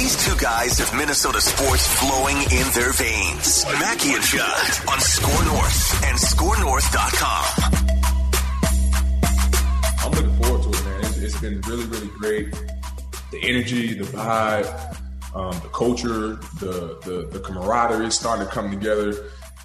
These two guys have Minnesota sports flowing in their veins. Mackey and Judd on Score North and ScoreNorth.com. I'm looking forward to it, man. It's, it's been really, really great. The energy, the vibe, um, the culture, the, the the camaraderie is starting to come together.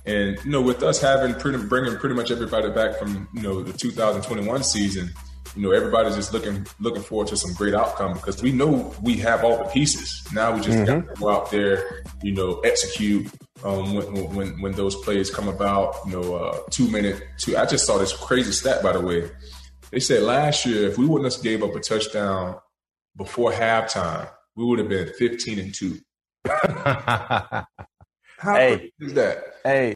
And you know, with us having pretty bringing pretty much everybody back from you know the 2021 season, you know, everybody's just looking looking forward to some great outcome because we know we have all the pieces. Now we just Mm-hmm. got to go out there, you know, execute um, when, when when those plays come about. You know, uh, two minute two. I just saw this crazy stat by the way. They said last year if we wouldn't have gave up a touchdown before halftime, we would have been 15 and two. How Hey. crazy is that? hey,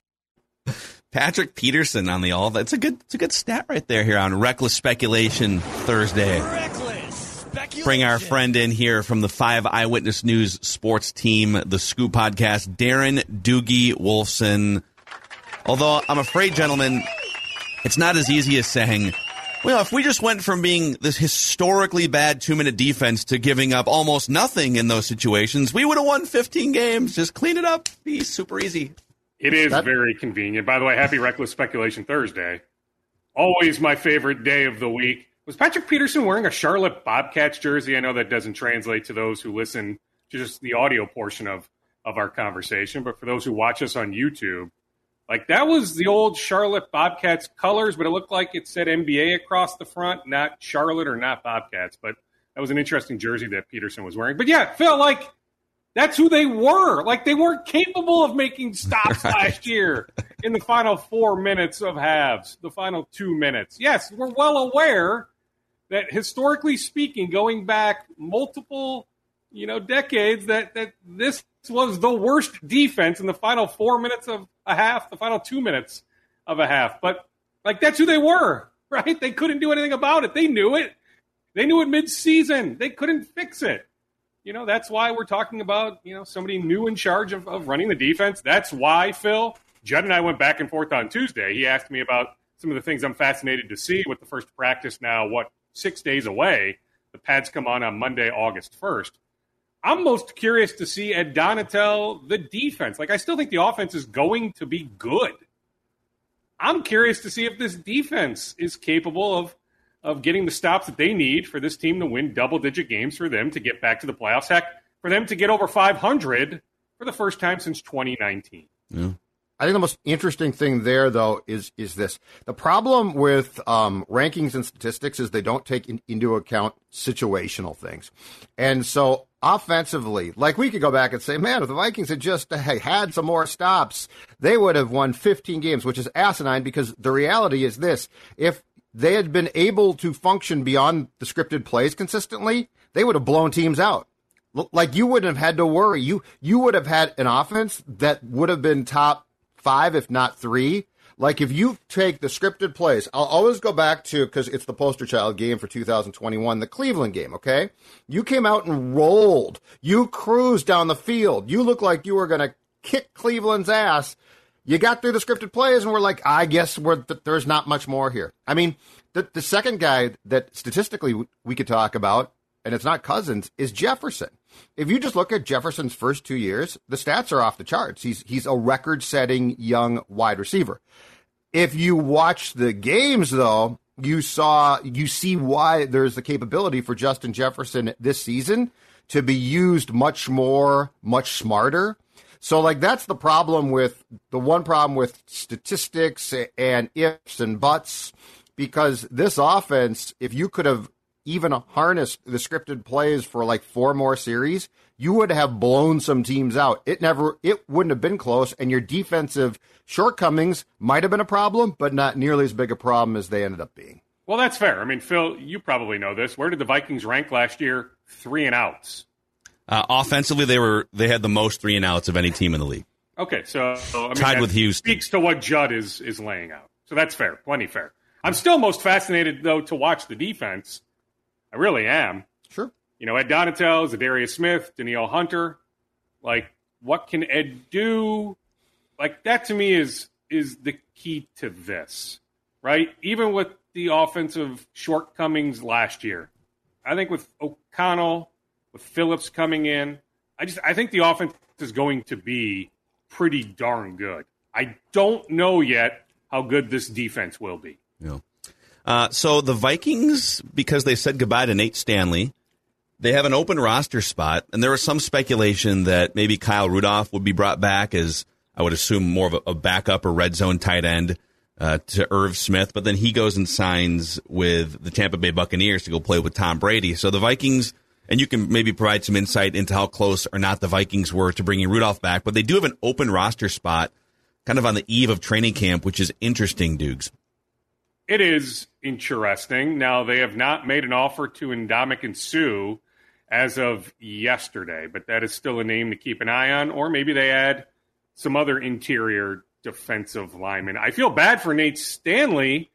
Patrick Peterson on the all. That's a good. It's a good stat right there here on Reckless Speculation Thursday. Reckless speculation. Bring our friend in here from the Five Eyewitness News sports team, the Scoop podcast, Darren Doogie Wolfson. Although I'm afraid, gentlemen, it's not as easy as saying, well, if we just went from being this historically bad two minute defense to giving up almost nothing in those situations, we would have won 15 games. Just clean it up. Be super easy. It is That- very convenient. By the way, happy Reckless Speculation Thursday. Always my favorite day of the week. Was Patrick Peterson wearing a Charlotte Bobcats jersey? I know that doesn't translate to those who listen to just the audio portion of, of our conversation, but for those who watch us on YouTube, like that was the old Charlotte Bobcats colors, but it looked like it said NBA across the front, not Charlotte or not Bobcats. But that was an interesting jersey that Peterson was wearing. But yeah, Phil, like that's who they were. Like they weren't capable of making stops last year in the final four minutes of halves, the final two minutes. Yes, we're well aware that historically speaking, going back multiple, you know, decades, that that this was the worst defense in the final four minutes of a half, the final two minutes of a half. But like that's who they were, right? They couldn't do anything about it. They knew it. They knew it mid-season. They couldn't fix it you know, that's why we're talking about, you know, somebody new in charge of, of running the defense. That's why, Phil, Judd and I went back and forth on Tuesday. He asked me about some of the things I'm fascinated to see with the first practice now, what, six days away. The pads come on on Monday, August 1st. I'm most curious to see Ed Donatell, the defense. Like, I still think the offense is going to be good. I'm curious to see if this defense is capable of of getting the stops that they need for this team to win double digit games for them to get back to the playoffs. Heck, for them to get over 500 for the first time since 2019. I think the most interesting thing there, though, is is this: the problem with um, rankings and statistics is they don't take in, into account situational things, and so offensively, like we could go back and say, man, if the Vikings had just hey, had some more stops, they would have won 15 games, which is asinine because the reality is this: if they had been able to function beyond the scripted plays consistently, they would have blown teams out. Like you wouldn't have had to worry. You you would have had an offense that would have been top five, if not three. Like if you take the scripted plays, I'll always go back to because it's the poster child game for 2021, the Cleveland game. Okay, you came out and rolled. You cruised down the field. You looked like you were going to kick Cleveland's ass. You got through the scripted plays, and we're like, I guess th- there's not much more here. I mean, the the second guy that statistically we could talk about, and it's not Cousins, is Jefferson. If you just look at Jefferson's first two years, the stats are off the charts. He's he's a record-setting young wide receiver. If you watch the games, though, you saw you see why there's the capability for Justin Jefferson this season to be used much more, much smarter. So, like, that's the problem with the one problem with statistics and ifs and buts, because this offense, if you could have even harnessed the scripted plays for like four more series, you would have blown some teams out. It never, it wouldn't have been close, and your defensive shortcomings might have been a problem, but not nearly as big a problem as they ended up being. Well, that's fair. I mean, Phil, you probably know this. Where did the Vikings rank last year? Three and outs. Uh, offensively, they were they had the most three and outs of any team in the league. Okay, so I mean, tied with Houston speaks to what Judd is is laying out. So that's fair, plenty fair. I'm still most fascinated though to watch the defense. I really am. Sure. You know, Ed Donatell, Za'Darius Smith, Danielle Hunter. Like, what can Ed do? Like that to me is is the key to this, right? Even with the offensive shortcomings last year, I think with O'Connell with Phillips coming in. I just I think the offense is going to be pretty darn good. I don't know yet how good this defense will be. Yeah. Uh, so the Vikings, because they said goodbye to Nate Stanley, they have an open roster spot, and there was some speculation that maybe Kyle Rudolph would be brought back as I would assume more of a, a backup or red zone tight end uh, to Irv Smith, but then he goes and signs with the Tampa Bay Buccaneers to go play with Tom Brady. So the Vikings and you can maybe provide some insight into how close or not the Vikings were to bringing Rudolph back. But they do have an open roster spot kind of on the eve of training camp, which is interesting, Dukes. It is interesting. Now, they have not made an offer to Ndamukong Suh as of yesterday, but that is still a name to keep an eye on. Or maybe they add some other interior defensive lineman. I feel bad for Nate Stanley.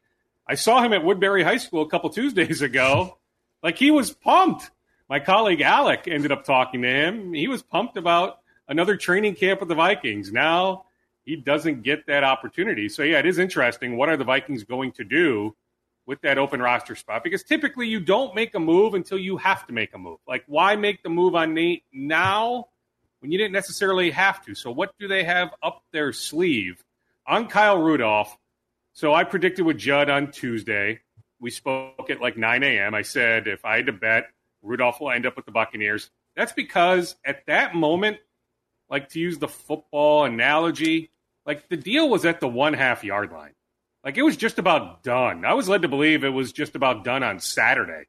I saw him at Woodbury High School a couple Tuesdays ago. like he was pumped my colleague Alec ended up talking to him. He was pumped about another training camp with the Vikings. Now he doesn't get that opportunity. So, yeah, it is interesting. What are the Vikings going to do with that open roster spot? Because typically you don't make a move until you have to make a move. Like, why make the move on Nate now when you didn't necessarily have to? So, what do they have up their sleeve on Kyle Rudolph? So, I predicted with Judd on Tuesday. We spoke at like 9 a.m. I said if I had to bet, Rudolph will end up with the Buccaneers. That's because at that moment, like to use the football analogy, like the deal was at the one half yard line. Like it was just about done. I was led to believe it was just about done on Saturday,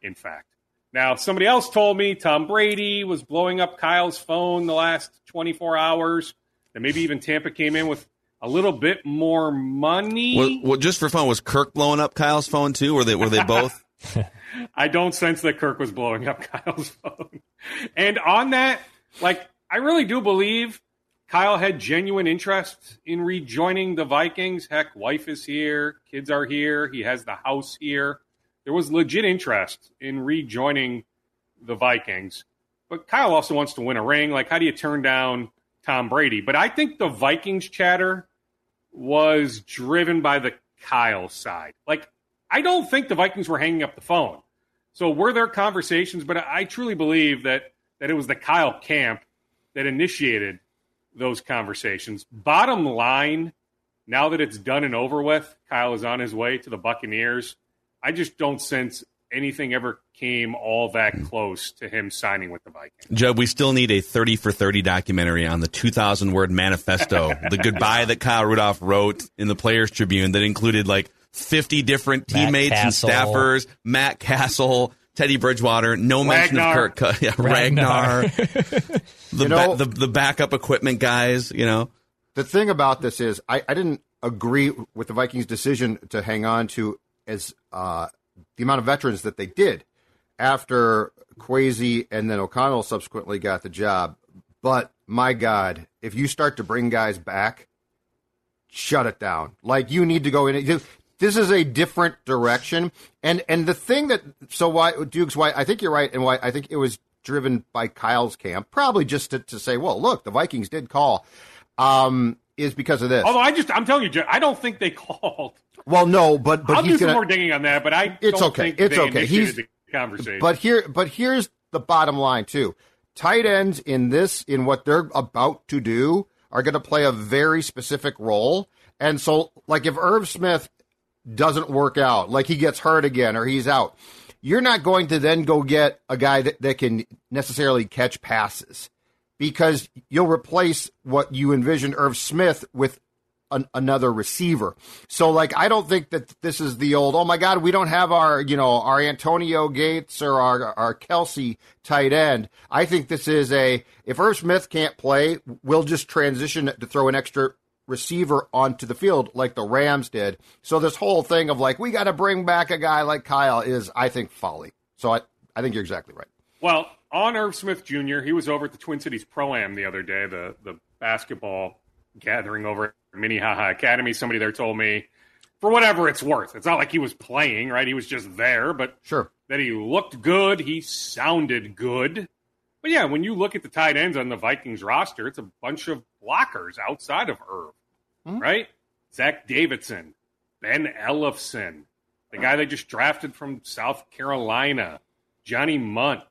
in fact. Now, somebody else told me Tom Brady was blowing up Kyle's phone the last 24 hours, and maybe even Tampa came in with a little bit more money. Well, well just for fun, was Kirk blowing up Kyle's phone too? Were they were they both? I don't sense that Kirk was blowing up Kyle's phone. And on that, like, I really do believe Kyle had genuine interest in rejoining the Vikings. Heck, wife is here, kids are here, he has the house here. There was legit interest in rejoining the Vikings. But Kyle also wants to win a ring. Like, how do you turn down Tom Brady? But I think the Vikings chatter was driven by the Kyle side. Like, I don't think the Vikings were hanging up the phone. So were there conversations? But I truly believe that that it was the Kyle camp that initiated those conversations. Bottom line, now that it's done and over with, Kyle is on his way to the Buccaneers. I just don't sense anything ever came all that close to him signing with the Vikings. Joe, we still need a 30 for 30 documentary on the 2,000 word manifesto, the goodbye that Kyle Rudolph wrote in the Players Tribune that included like 50 different teammates and staffers, Matt Castle, Teddy Bridgewater, no mention Ragnar. of Kirk, yeah, Ragnar, Ragnar. the, you know, ba- the, the backup equipment guys, you know. The thing about this is I, I didn't agree with the Vikings decision to hang on to as uh, the amount of veterans that they did after Kwesi and then O'Connell subsequently got the job. But my God, if you start to bring guys back, shut it down. Like you need to go in. This is a different direction, and and the thing that so why Dukes why I think you're right, and why I think it was driven by Kyle's camp, probably just to, to say, well, look, the Vikings did call, um, is because of this. Although I just I'm telling you, I don't think they called. Well, no, but but I'll he's do some gonna, more digging on that. But I it's okay, it's okay. He's the conversation. But here, but here's the bottom line too. Tight ends in this in what they're about to do are going to play a very specific role. And so, like if Irv Smith doesn't work out, like he gets hurt again or he's out, you're not going to then go get a guy that, that can necessarily catch passes because you'll replace what you envisioned Irv Smith with an, another receiver. So like I don't think that this is the old oh my god we don't have our you know our Antonio Gates or our our Kelce tight end. I think this is a if Irv Smith can't play, we'll just transition to throw an extra receiver onto the field like the Rams did. So this whole thing of like we got to bring back a guy like Kyle is I think folly. So I I think you're exactly right. Well, on Irv Smith Jr., he was over at the Twin Cities Pro Am the other day, the the basketball gathering over at Minnehaha Academy. Somebody there told me, for whatever it's worth, it's not like he was playing, right? He was just there, but sure that he looked good, he sounded good. But yeah, when you look at the tight ends on the Vikings roster, it's a bunch of blockers outside of Irv, mm-hmm. right? Zach Davidson, Ben Ellefson, the guy they just drafted from South Carolina, Johnny Mundt.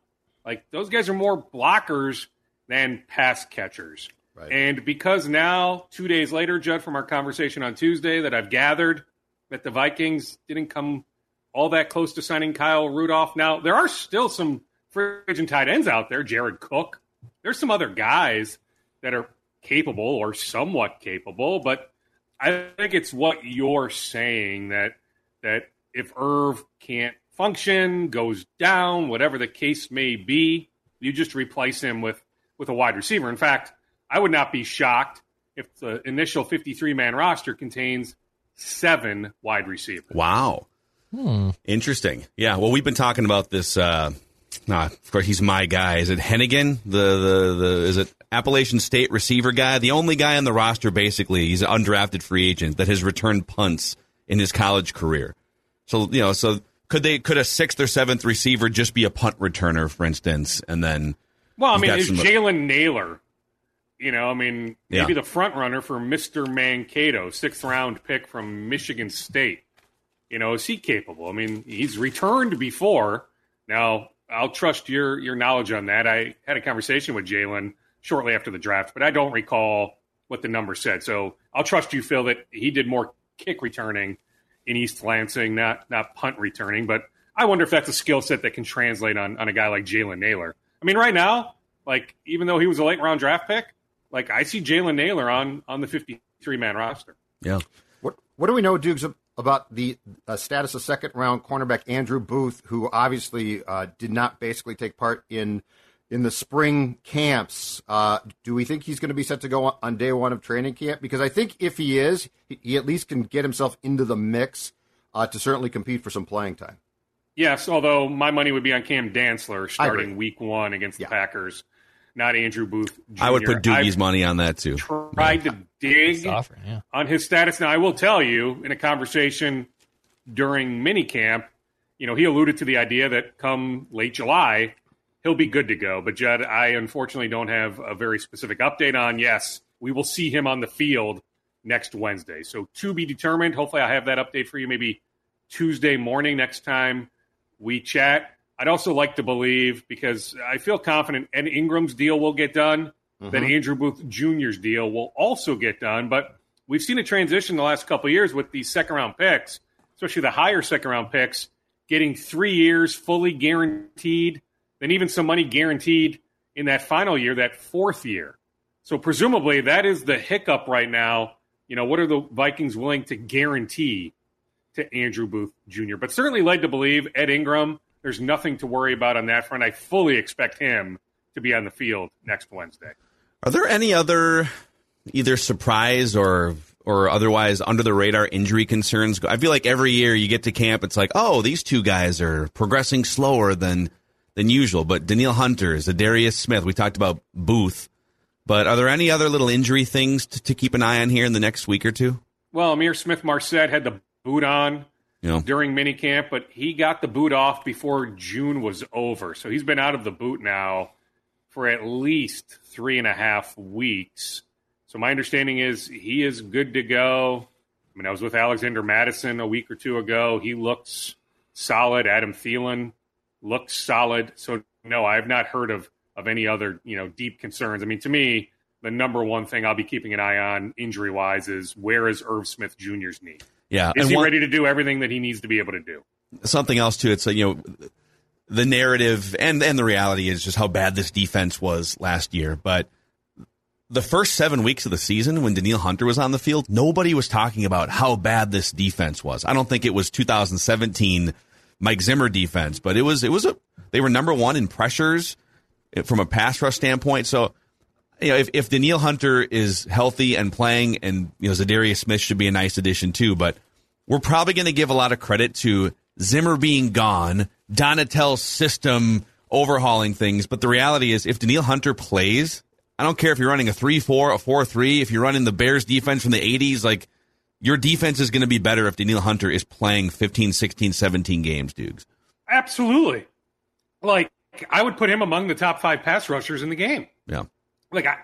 Like those guys are more blockers than pass catchers. Right. And because now, two days later, Judd, from our conversation on Tuesday, that I've gathered that the Vikings didn't come all that close to signing Kyle Rudolph. Now, there are still some free agent tight ends out there, Jared Cook. There's some other guys that are capable or somewhat capable, but I think it's what you're saying that that if Irv can't function, goes down, whatever the case may be, you just replace him with with a wide receiver. In fact, I would not be shocked if the initial 53 man roster contains seven wide receivers. Wow. Hmm. Interesting. Yeah. Well, we've been talking about this. Uh, nah, of course, he's my guy. Is it Hennigan? The, the, the, is it Appalachian State receiver guy? The only guy on the roster, basically. He's an undrafted free agent that has returned punts in his college career. So, you know, so could they, could a sixth or seventh receiver just be a punt returner, for instance, and then. Well, I mean, is Jalen Nailor? you know, I mean, maybe yeah. the front runner for Mr. Mankato, sixth round pick from Michigan State. You know, is he capable? I mean, he's returned before. Now, I'll trust your your knowledge on that. I had a conversation with Jalen shortly after the draft, but I don't recall what the number said. So I'll trust you, Phil, that he did more kick returning in East Lansing, not not punt returning. But I wonder if that's a skill set that can translate on, on a guy like Jalen Nailor. I mean, right now, like even though he was a late round draft pick, like I see Jalen Nailor on on the 53 man roster. Yeah. What what do we know, Dukes, about the uh, status of second round cornerback Andrew Booth, who obviously uh, did not basically take part in in the spring camps? Uh, do we think he's going to be set to go on day one of training camp? Because I think if he is, he, he at least can get himself into the mix uh, to certainly compete for some playing time. Yes, although my money would be on Cam Dantzler starting week one against yeah. the Packers not Andrew Booth. Jr. I would put Doogie's money on that too. Tried yeah. to dig offer, yeah. on his status. Now, I will tell you, in a conversation during minicamp, you know, he alluded to the idea that come late July, he'll be good to go. But Judd, I unfortunately don't have a very specific update on. Yes, we will see him on the field next Wednesday. So to be determined. Hopefully, I have that update for you maybe Tuesday morning next time we chat. I'd also like to believe because I feel confident Ed Ingram's deal will get done, mm-hmm. that Andrew Booth Jr.'s deal will also get done. But we've seen a transition the last couple years with these second round picks, especially the higher second round picks, getting three years fully guaranteed, then even some money guaranteed in that final year, that fourth year. So presumably that is the hiccup right now. You know, what are the Vikings willing to guarantee to Andrew Booth Jr.? But certainly led to believe Ed Ingram there's nothing to worry about on that front. I fully expect him to be on the field next Wednesday. Are there any other either surprise or or otherwise under the radar injury concerns? I feel like every year you get to camp, it's like, oh, these two guys are progressing slower than than usual. But Danielle Hunter, Za'Darius Smith, we talked about Booth. But are there any other little injury things to, to keep an eye on here in the next week or two? Well, Ihmir Smith-Marsette had the boot on know. during minicamp, but he got the boot off before June was over. So he's been out of the boot now for at least three and a half weeks. So my understanding is he is good to go. I mean, I was with Alexander Mattison a week or two ago. He looks solid. Adam Thielen looks solid. So no, I have not heard of of any other you know deep concerns. I mean, to me, the number one thing I'll be keeping an eye on injury wise is where is Irv Smith Jr.'s knee? Yeah. Is he one, ready to do everything that he needs to be able to do? something else too. It's uh, you know the narrative and and the reality is just how bad this defense was last year. But the first seven weeks of the season, when Danielle Hunter was on the field, nobody was talking about how bad this defense was. I don't think it was 2017 Mike Zimmer defense, but it was it was a they were number one in pressures from a pass rush standpoint. So you know, if, if Danielle Hunter is healthy and playing, and you know Za'Darius Smith should be a nice addition too, but we're probably going to give a lot of credit to Zimmer being gone, Donatell's system overhauling things. But the reality is, if Danielle Hunter plays, I don't care if you're running a 3 4, a 4 3, if you're running the Bears defense from the 80s, like your defense is going to be better if Danielle Hunter is playing 15, 16, 17 games, Dukes. Absolutely. Like, I would put him among the top five pass rushers in the game. Yeah. Like, I,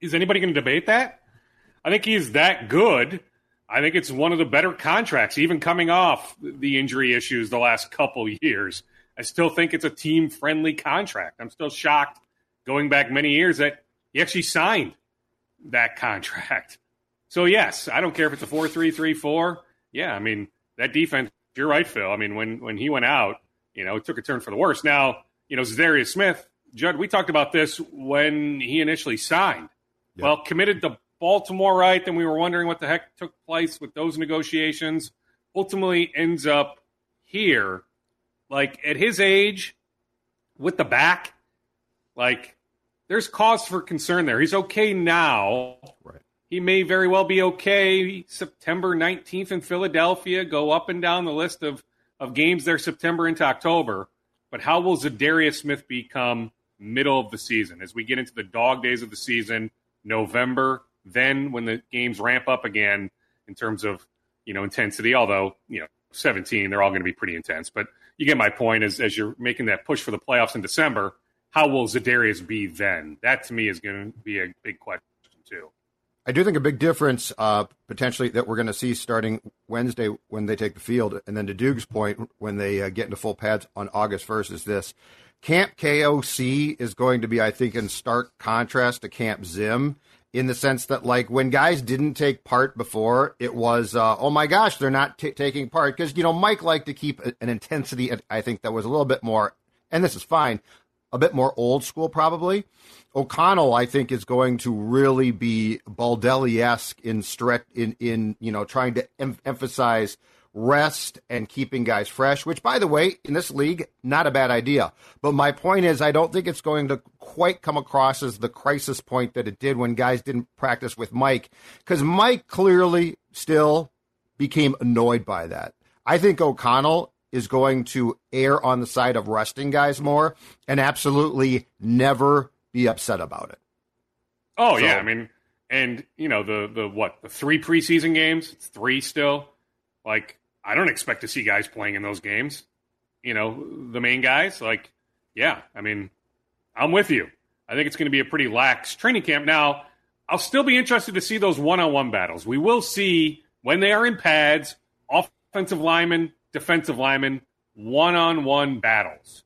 is anybody going to debate that? I think he's that good. I think it's one of the better contracts, even coming off the injury issues the last couple years. I still think it's a team friendly contract. I'm still shocked going back many years that he actually signed that contract. So, yes, I don't care if it's a 4 3 3 4. Yeah, I mean, that defense, you're right, Phil. I mean, when, when he went out, you know, it took a turn for the worse. Now, you know, Za'Darius Smith, Judd, we talked about this when he initially signed. Yep. Well, committed to Baltimore, right? Then we were wondering what the heck took place with those negotiations. Ultimately, ends up here. Like at his age, with the back, like there's cause for concern there. He's okay now. Right. He may very well be okay September 19th in Philadelphia, go up and down the list of, of games there September into October. But how will Za'Darius Smith become middle of the season as we get into the dog days of the season, November, then when the games ramp up again in terms of, you know, intensity, although, you know, 17, they're all going to be pretty intense. But you get my point as, as you're making that push for the playoffs in December, how will Za'Darius be then? That to me is going to be a big question too. I do think a big difference uh, potentially that we're going to see starting Wednesday when they take the field, and then to Duke's point, when they uh, get into full pads on August 1st, is this. Camp KOC is going to be, I think, in stark contrast to Camp Zim in the sense that, like, when guys didn't take part before, it was, uh, oh my gosh, they're not t- taking part. Because, you know, Mike liked to keep an intensity, I think, that was a little bit more, and this is fine, a bit more old school, probably. O'Connell, I think, is going to really be Baldelli esque in stretch in in you know trying to em- emphasize rest and keeping guys fresh. Which, by the way, in this league, not a bad idea. But my point is, I don't think it's going to quite come across as the crisis point that it did when guys didn't practice with Mike, because Mike clearly still became annoyed by that. I think O'Connell is going to err on the side of resting guys more and absolutely never be upset about it. Oh so, yeah, I mean, and you know the the what the three preseason games, it's three still. Like I don't expect to see guys playing in those games. You know the main guys. Like yeah, I mean, I'm with you. I think it's going to be a pretty lax training camp. Now, I'll still be interested to see those one-on-one battles. We will see when they are in pads, offensive linemen defensive linemen one on one battles.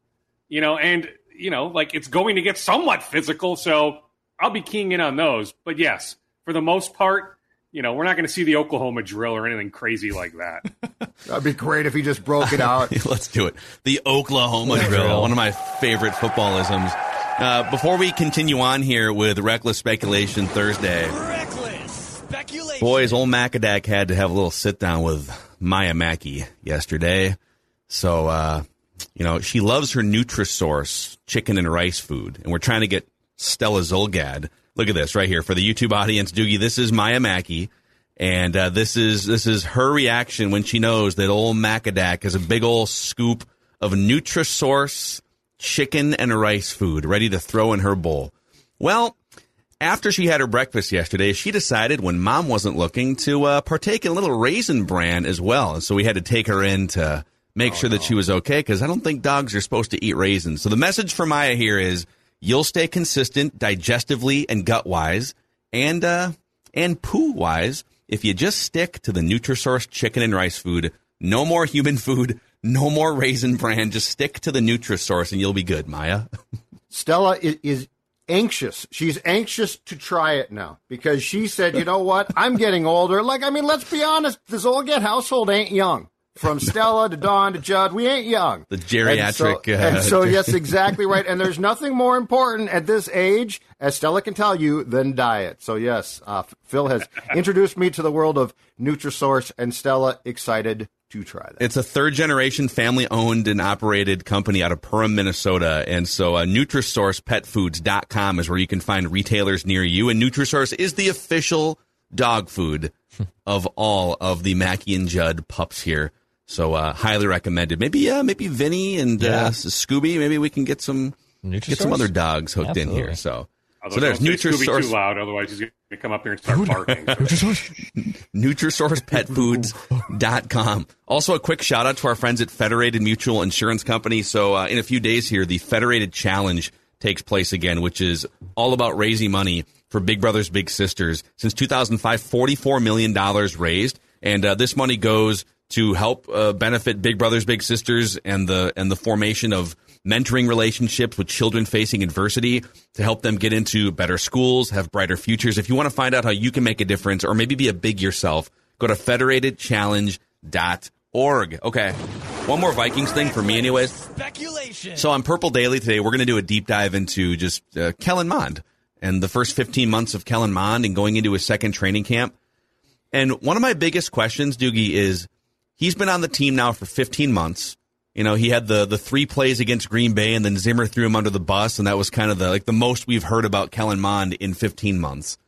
You know, and, you know, like it's going to get somewhat physical. So I'll be keying in on those. But yes, for the most part, you know, we're not going to see the Oklahoma drill or anything crazy like that. That'd be great if he just broke it out. Let's do it. The Oklahoma drill, one of my favorite footballisms. Uh, before we continue on here with Reckless Speculation Thursday, Reckless Speculation. Boys, old Macadac had to have a little sit down with Maya Mackey yesterday. So, uh, you know, she loves her Nutrisource chicken and rice food, and we're trying to get Stella Zolgad. Look at this right here for the YouTube audience, Doogie. This is Maya Mackey, and uh, this is this is her reaction when she knows that old Macadac has a big old scoop of Nutrisource chicken and rice food ready to throw in her bowl. Well, after she had her breakfast yesterday, she decided when mom wasn't looking to uh, partake in a little raisin bran as well. And so we had to take her in to make oh, sure no. that she was okay because I don't think dogs are supposed to eat raisins. So the message for Maya here is you'll stay consistent digestively and gut wise and, uh, and poo wise if you just stick to the Nutrisource chicken and rice food. No more human food, no more raisin bran. Just stick to the Nutrisource and you'll be good, Maya. Stella is, is anxious. She's anxious to try it now because she said, you know what? I'm getting older. Like, I mean, let's be honest. This old get household ain't young. From Stella to Don to Judd. We ain't young. The geriatric. And so, uh, and so yes, exactly right. And there's nothing more important at this age, as Stella can tell you, than diet. So yes, uh, Phil has introduced me to the world of Nutrisource, and Stella excited to try that. It's a third generation family owned and operated company out of Perham, Minnesota. And so uh, NutrisourcePetFoods.com is where you can find retailers near you. And Nutrisource is the official dog food of all of the Mackey and Judd pups here. So uh, highly recommended. Maybe uh, maybe Vinny and Yeah. uh, Scooby. Maybe we can get some get some other dogs hooked in here. So Although so there's don't say Scooby Nutrisource. too loud, otherwise he's going to come up here and start barking. NutrisourcePetFoods.com. Also, a quick shout out to our friends at Federated Mutual Insurance Company. So, uh, in a few days here, the Federated Challenge takes place again, which is all about raising money for Big Brothers Big Sisters. Since 2005, $44 million raised. And uh, this money goes to help uh, benefit Big Brothers Big Sisters and the and the formation of mentoring relationships with children facing adversity to help them get into better schools, have brighter futures. If you want to find out how you can make a difference or maybe be a big yourself, go to federatedchallenge.org. Okay. One more Vikings thing for me anyways. Speculation. So on Purple Daily today, we're going to do a deep dive into just uh, Kellen Mond and the first 15 months of Kellen Mond and going into his second training camp. And one of my biggest questions, Doogie, is he's been on the team now for 15 months. You know, he had the the three plays against Green Bay, and then Zimmer threw him under the bus, and that was kind of the like the most we've heard about Kellen Mond in 15 months.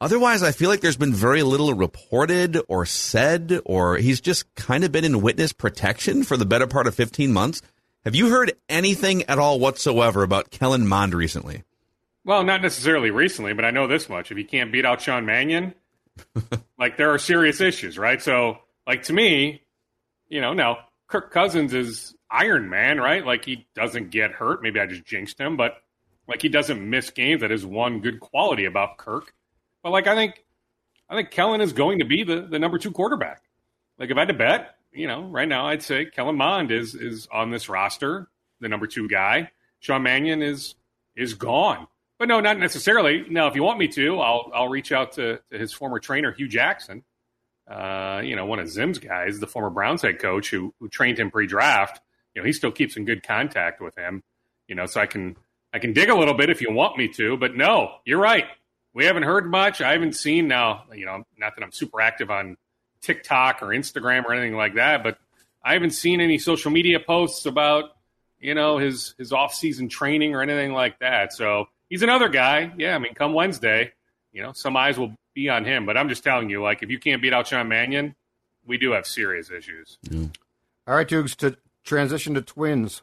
Otherwise, I feel like there's been very little reported or said, or he's just kind of been in witness protection for the better part of 15 months. Have you heard anything at all whatsoever about Kellen Mond recently? Well, not necessarily recently, but I know this much. If you can't beat out Sean Mannion, like there are serious issues, right? So, like to me, you know, now Kirk Cousins is Iron Man, right? Like he doesn't get hurt. Maybe I just jinxed him, but like he doesn't miss games. That is one good quality about Kirk. But like I think, I think Kellen is going to be the the number two quarterback. Like if I had to bet, you know, right now I'd say Kellen Mond is is on this roster, the number two guy. Sean Mannion is is gone. But no, not necessarily. Now, if you want me to, I'll I'll reach out to, to his former trainer Hue Jackson. Uh, you know, one of Zim's guys, the former Browns head coach who who trained him pre-draft. You know, he still keeps in good contact with him. You know, so I can I can dig a little bit if you want me to. But no, you're right. We haven't heard much. I haven't seen now. You know, not that I'm super active on TikTok or Instagram or anything like that, but I haven't seen any social media posts about you know his his off season training or anything like that. So he's another guy. Yeah, I mean, come Wednesday, you know, some eyes will be on him. But I'm just telling you, like, if you can't beat out Sean Mannion, we do have serious issues. All right, Dukes, to transition to Twins,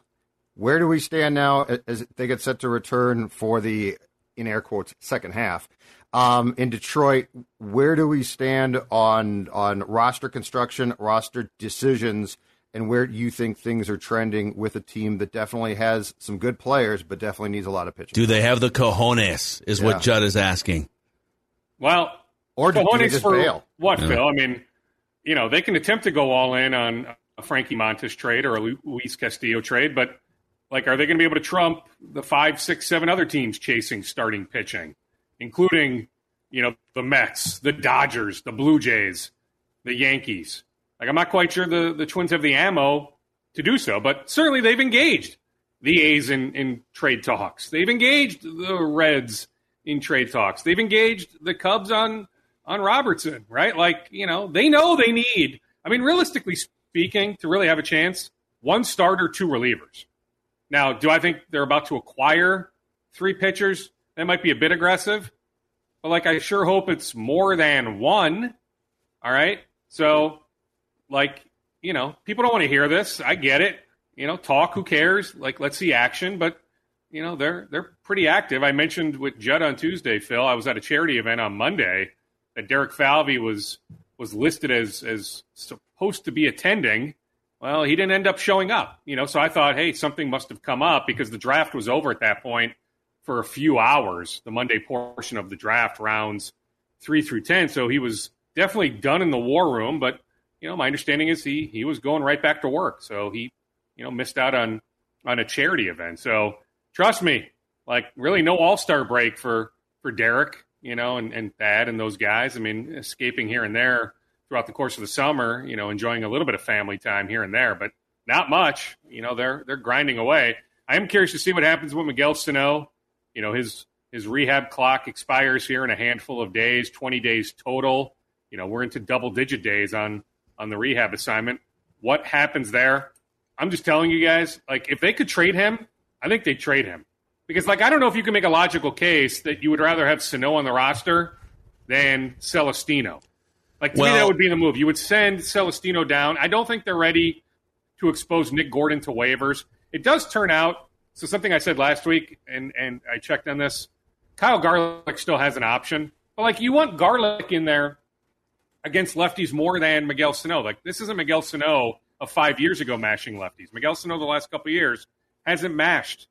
where do we stand now as they get set to return for the, in air quotes, second half? Um, in Detroit, where do we stand on on roster construction, roster decisions, and where do you think things are trending with a team that definitely has some good players, but definitely needs a lot of pitching? Do they have the cojones? Is Yeah. what Judd is asking. Well, Or do, do they just for bail? what, Phil? I mean, you know, they can attempt to go all in on a Frankie Montas trade or a Luis Castillo trade, but like, are they going to be able to trump the five, six, seven other teams chasing starting pitching, including, you know, the Mets, the Dodgers, the Blue Jays, the Yankees? Like, I'm not quite sure the, the Twins have the ammo to do so, but certainly they've engaged the A's in, in trade talks. They've engaged the Reds in trade talks. They've engaged the Cubs on on Robertson, right? Like, you know, they know they need, I mean, realistically speaking, to really have a chance, one starter, two relievers. Now, do I think they're about to acquire three pitchers? That might be a bit aggressive, but like, I sure hope it's more than one. All right. So, like, you know, people don't want to hear this. I get it. You know, talk, who cares? Like, let's see action. But, you know, they're they're pretty active. I mentioned with Judd on Tuesday, Phil, I was at a charity event on Monday that Derek Falvey was was listed as as supposed to be attending. Well, he didn't end up showing up, you know. So I thought, hey, something must have come up because the draft was over at that point for a few hours. The Monday portion of the draft rounds three through ten. So he was definitely done in the war room. But you know, my understanding is he he was going right back to work. So he you know missed out on on a charity event. So trust me, like really no All Star break for for Derek, you know, and and Thad and those guys. I mean, escaping here and there throughout the course of the summer, you know, enjoying a little bit of family time here and there, but not much. You know, they're they're grinding away. I am curious to see what happens with Miguel Sano. You know, his his rehab clock expires here in a handful of days, 20 days total. You know, we're into double digit days on on the rehab assignment. What happens there? I'm just telling you guys, like if they could trade him, I think they'd trade him. Because like I don't know if you can make a logical case that you would rather have Sano on the roster than Celestino. Like to Well- me that would be the move. You would send Celestino down. I don't think they're ready to expose Nick Gordon to waivers. It does turn out so something I said last week and and I checked on this. Kyle Garlick still has an option. But like you want Garlick in there against lefties more than Miguel Sano. Like this isn't Miguel Sano of five years ago mashing lefties. Miguel Sano the last couple of years hasn't mashed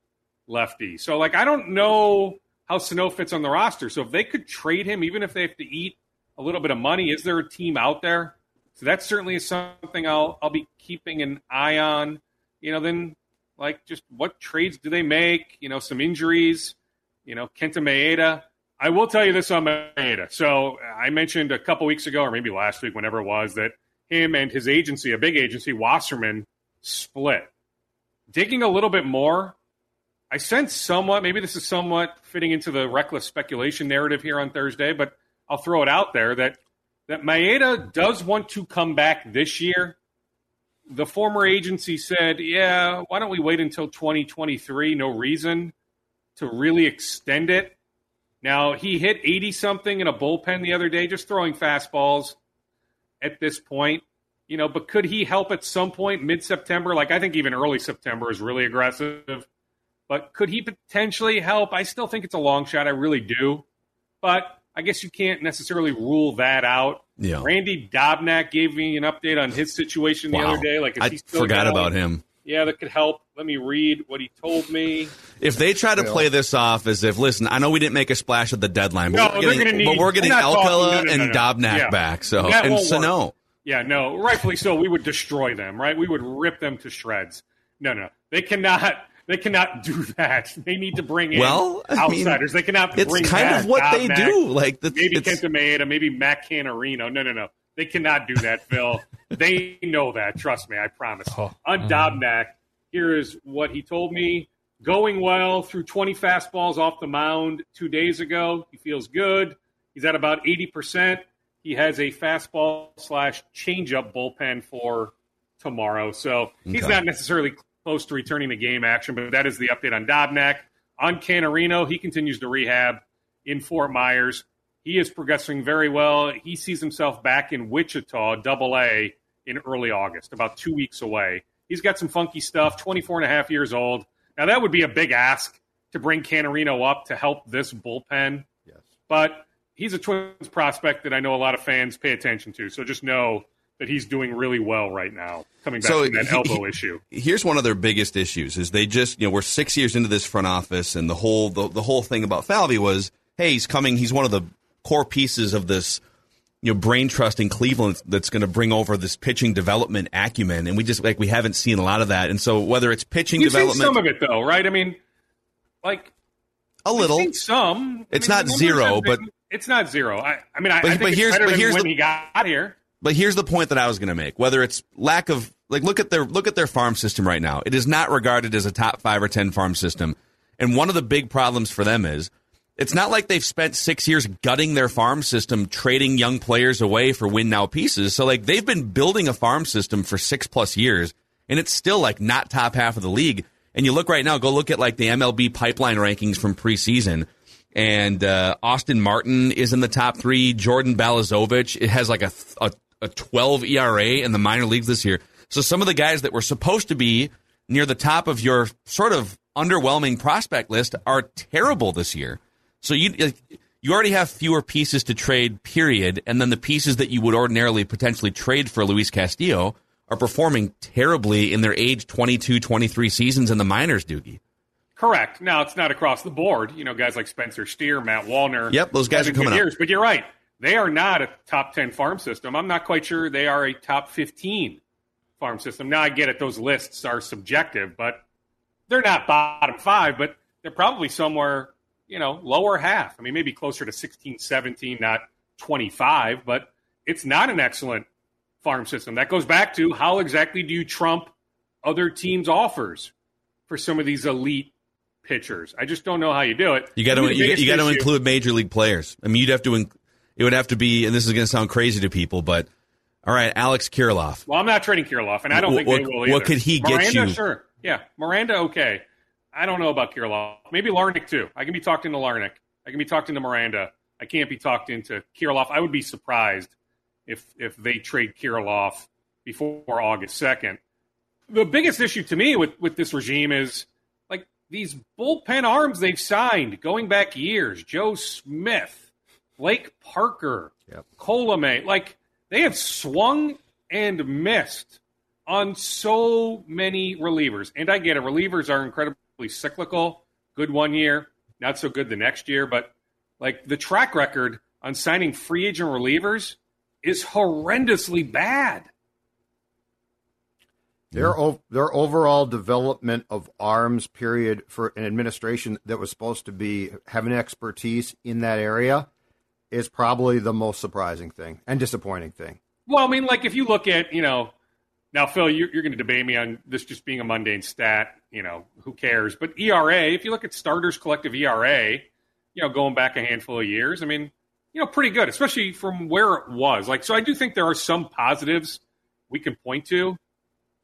lefty. So like I don't know how Sano fits on the roster. So if they could trade him, even if they have to eat a little bit of money, is there a team out there? So that certainly is something I'll I'll be keeping an eye on. You know, then like just what trades do they make? You know, some injuries. You know, Kenta Maeda. I will tell you this on Maeda. So I mentioned a couple weeks ago, or maybe last week, whenever it was, that him and his agency, a big agency, Wasserman, split. Digging a little bit more, I sense somewhat, maybe this is somewhat fitting into the reckless speculation narrative here on Thursday, but I'll throw it out there that that Maeda does want to come back this year. The former agency said, "Yeah, why don't we wait until 2023? No reason to really extend it." Now he hit 80 something in a bullpen the other day, just throwing fastballs. At this point, you know, but could he help at some point mid September? Like I think even early September is really aggressive. But could he potentially help? I still think it's a long shot. I really do. But I guess you can't necessarily rule that out. Yeah. Randy Dobnak gave me an update on his situation the Wow. other day. Like, is I he still forgot going? about him. Yeah, that could help. Let me read what he told me. If they try to play this off as if, listen, I know we didn't make a splash at the deadline, but No, we're getting, need- but we're getting I'm talking- Alcala no, no, no, and no. Dobnak Yeah. back. So That and won't work. Sano. Yeah, no, rightfully so. We would destroy them, right? We would rip them to shreds. No, no, they cannot. They cannot do that. They need to bring in Well, I mean, outsiders. they cannot. it's bring kind back of what they Dobnak, do. Like that's, maybe it's, Kenta Maeda, maybe Matt Canterino. No, no, no. They cannot do that, Phil. they know that. Trust me, I promise. Oh, On Dobnak, here is what he told me. Going well through 20 fastballs off the mound two days ago. He feels good. He's at about 80%. He has a fastball slash changeup bullpen for tomorrow. So he's Okay. not necessarily close to returning to game action, but that is the update on Dobnak. On Canterino, he continues to rehab in Fort Myers. He is progressing very well. He sees himself back in Wichita, double A, in early August, about two weeks away. He's got some funky stuff, 24 and a half years old. Now, that would be a big ask to bring Canterino up to help this bullpen. Yes. But he's a Twins prospect that I know a lot of fans pay attention to. So just know that he's doing really well right now, coming back So from that he- elbow he- issue. here's one of their biggest issues is they just you know we're six years into this front office and the whole the, the whole thing about Falvey was hey he's coming he's one of the core pieces of this you know brain trust in Cleveland that's going to bring over this pitching development acumen and we just like we haven't seen a lot of that and so whether it's pitching You've development some of it, though, right? I mean, like, a little some. It's I mean, not zero, been- but- it's not zero. I, I mean, I, But- I think but here's- but here's when the- he got here. But here's the point that I was going to make. Whether it's lack of like look at their look at their farm system right now. It is not regarded as a top 5 or 10 farm system. And one of the big problems for them is it's not like they've spent 6 years gutting their farm system trading young players away for win now pieces. So like they've been building a farm system for 6 plus years and it's still like not top half of the league. And you look right now, go look at like the MLB pipeline rankings from preseason and uh, Austin Martin is in the top three. Jordan Balazovic it has like a, a a 12 ERA in the minor leagues this year. So some of the guys that were supposed to be near the top of your sort of underwhelming prospect list are terrible this year. So you you already have fewer pieces to trade, period, and then the pieces that you would ordinarily potentially trade for Luis Castillo are performing terribly in their age 22, 23 seasons in the minors, Doogie. Correct. Now it's not across the board. You know, guys like Spencer Steer, Matt Wallner. Yep, those guys are coming good up. years. But you're right. They are not a top ten farm system. I'm not quite sure they are a top fifteen farm system. Now I get it; those lists are subjective, but they're not bottom five. But they're probably somewhere, you know, lower half. I mean, maybe closer to 16, 17, not 25. But it's not an excellent farm system. That goes back to how exactly do you trump other teams' offers for some of these elite pitchers? I just don't know how you do it. You got to you, you got to include major league players. I mean, you'd have to. It would have to be, and this is going to sound crazy to people, but all right, Alex Kirilloff. Well, I'm not trading Kirilloff, and I don't What- think they will either. what could he get Miranda, you? Sure, yeah, Miranda, okay. I don't know about Kirilloff. Maybe Larnach too. I can be talked into Larnach. I can be talked into Miranda. I can't be talked into Kirilloff. I would be surprised if if they trade Kirilloff before August second. The biggest issue to me with with this regime is like these bullpen arms they've signed going back years. Joe Smith, Blake Parker, Yep. Colomé. Like they have swung and missed on so many relievers. And I get it. Relievers are incredibly cyclical. Good one year, not so good the next year. But like the track record on signing free agent relievers is horrendously bad. Their o- their overall development of arms period for an administration that was supposed to be having expertise in that area is probably the most surprising thing and disappointing thing. Well, I mean, like if you look at, you know, now Phil, you're, you're going to debate me on this just being a mundane stat. You know, who cares? But ERA, if you look at starters collective ERA, you know, going back a handful of years, I mean, you know, pretty good, especially from where it was. Like, so I do think there are some positives we can point to.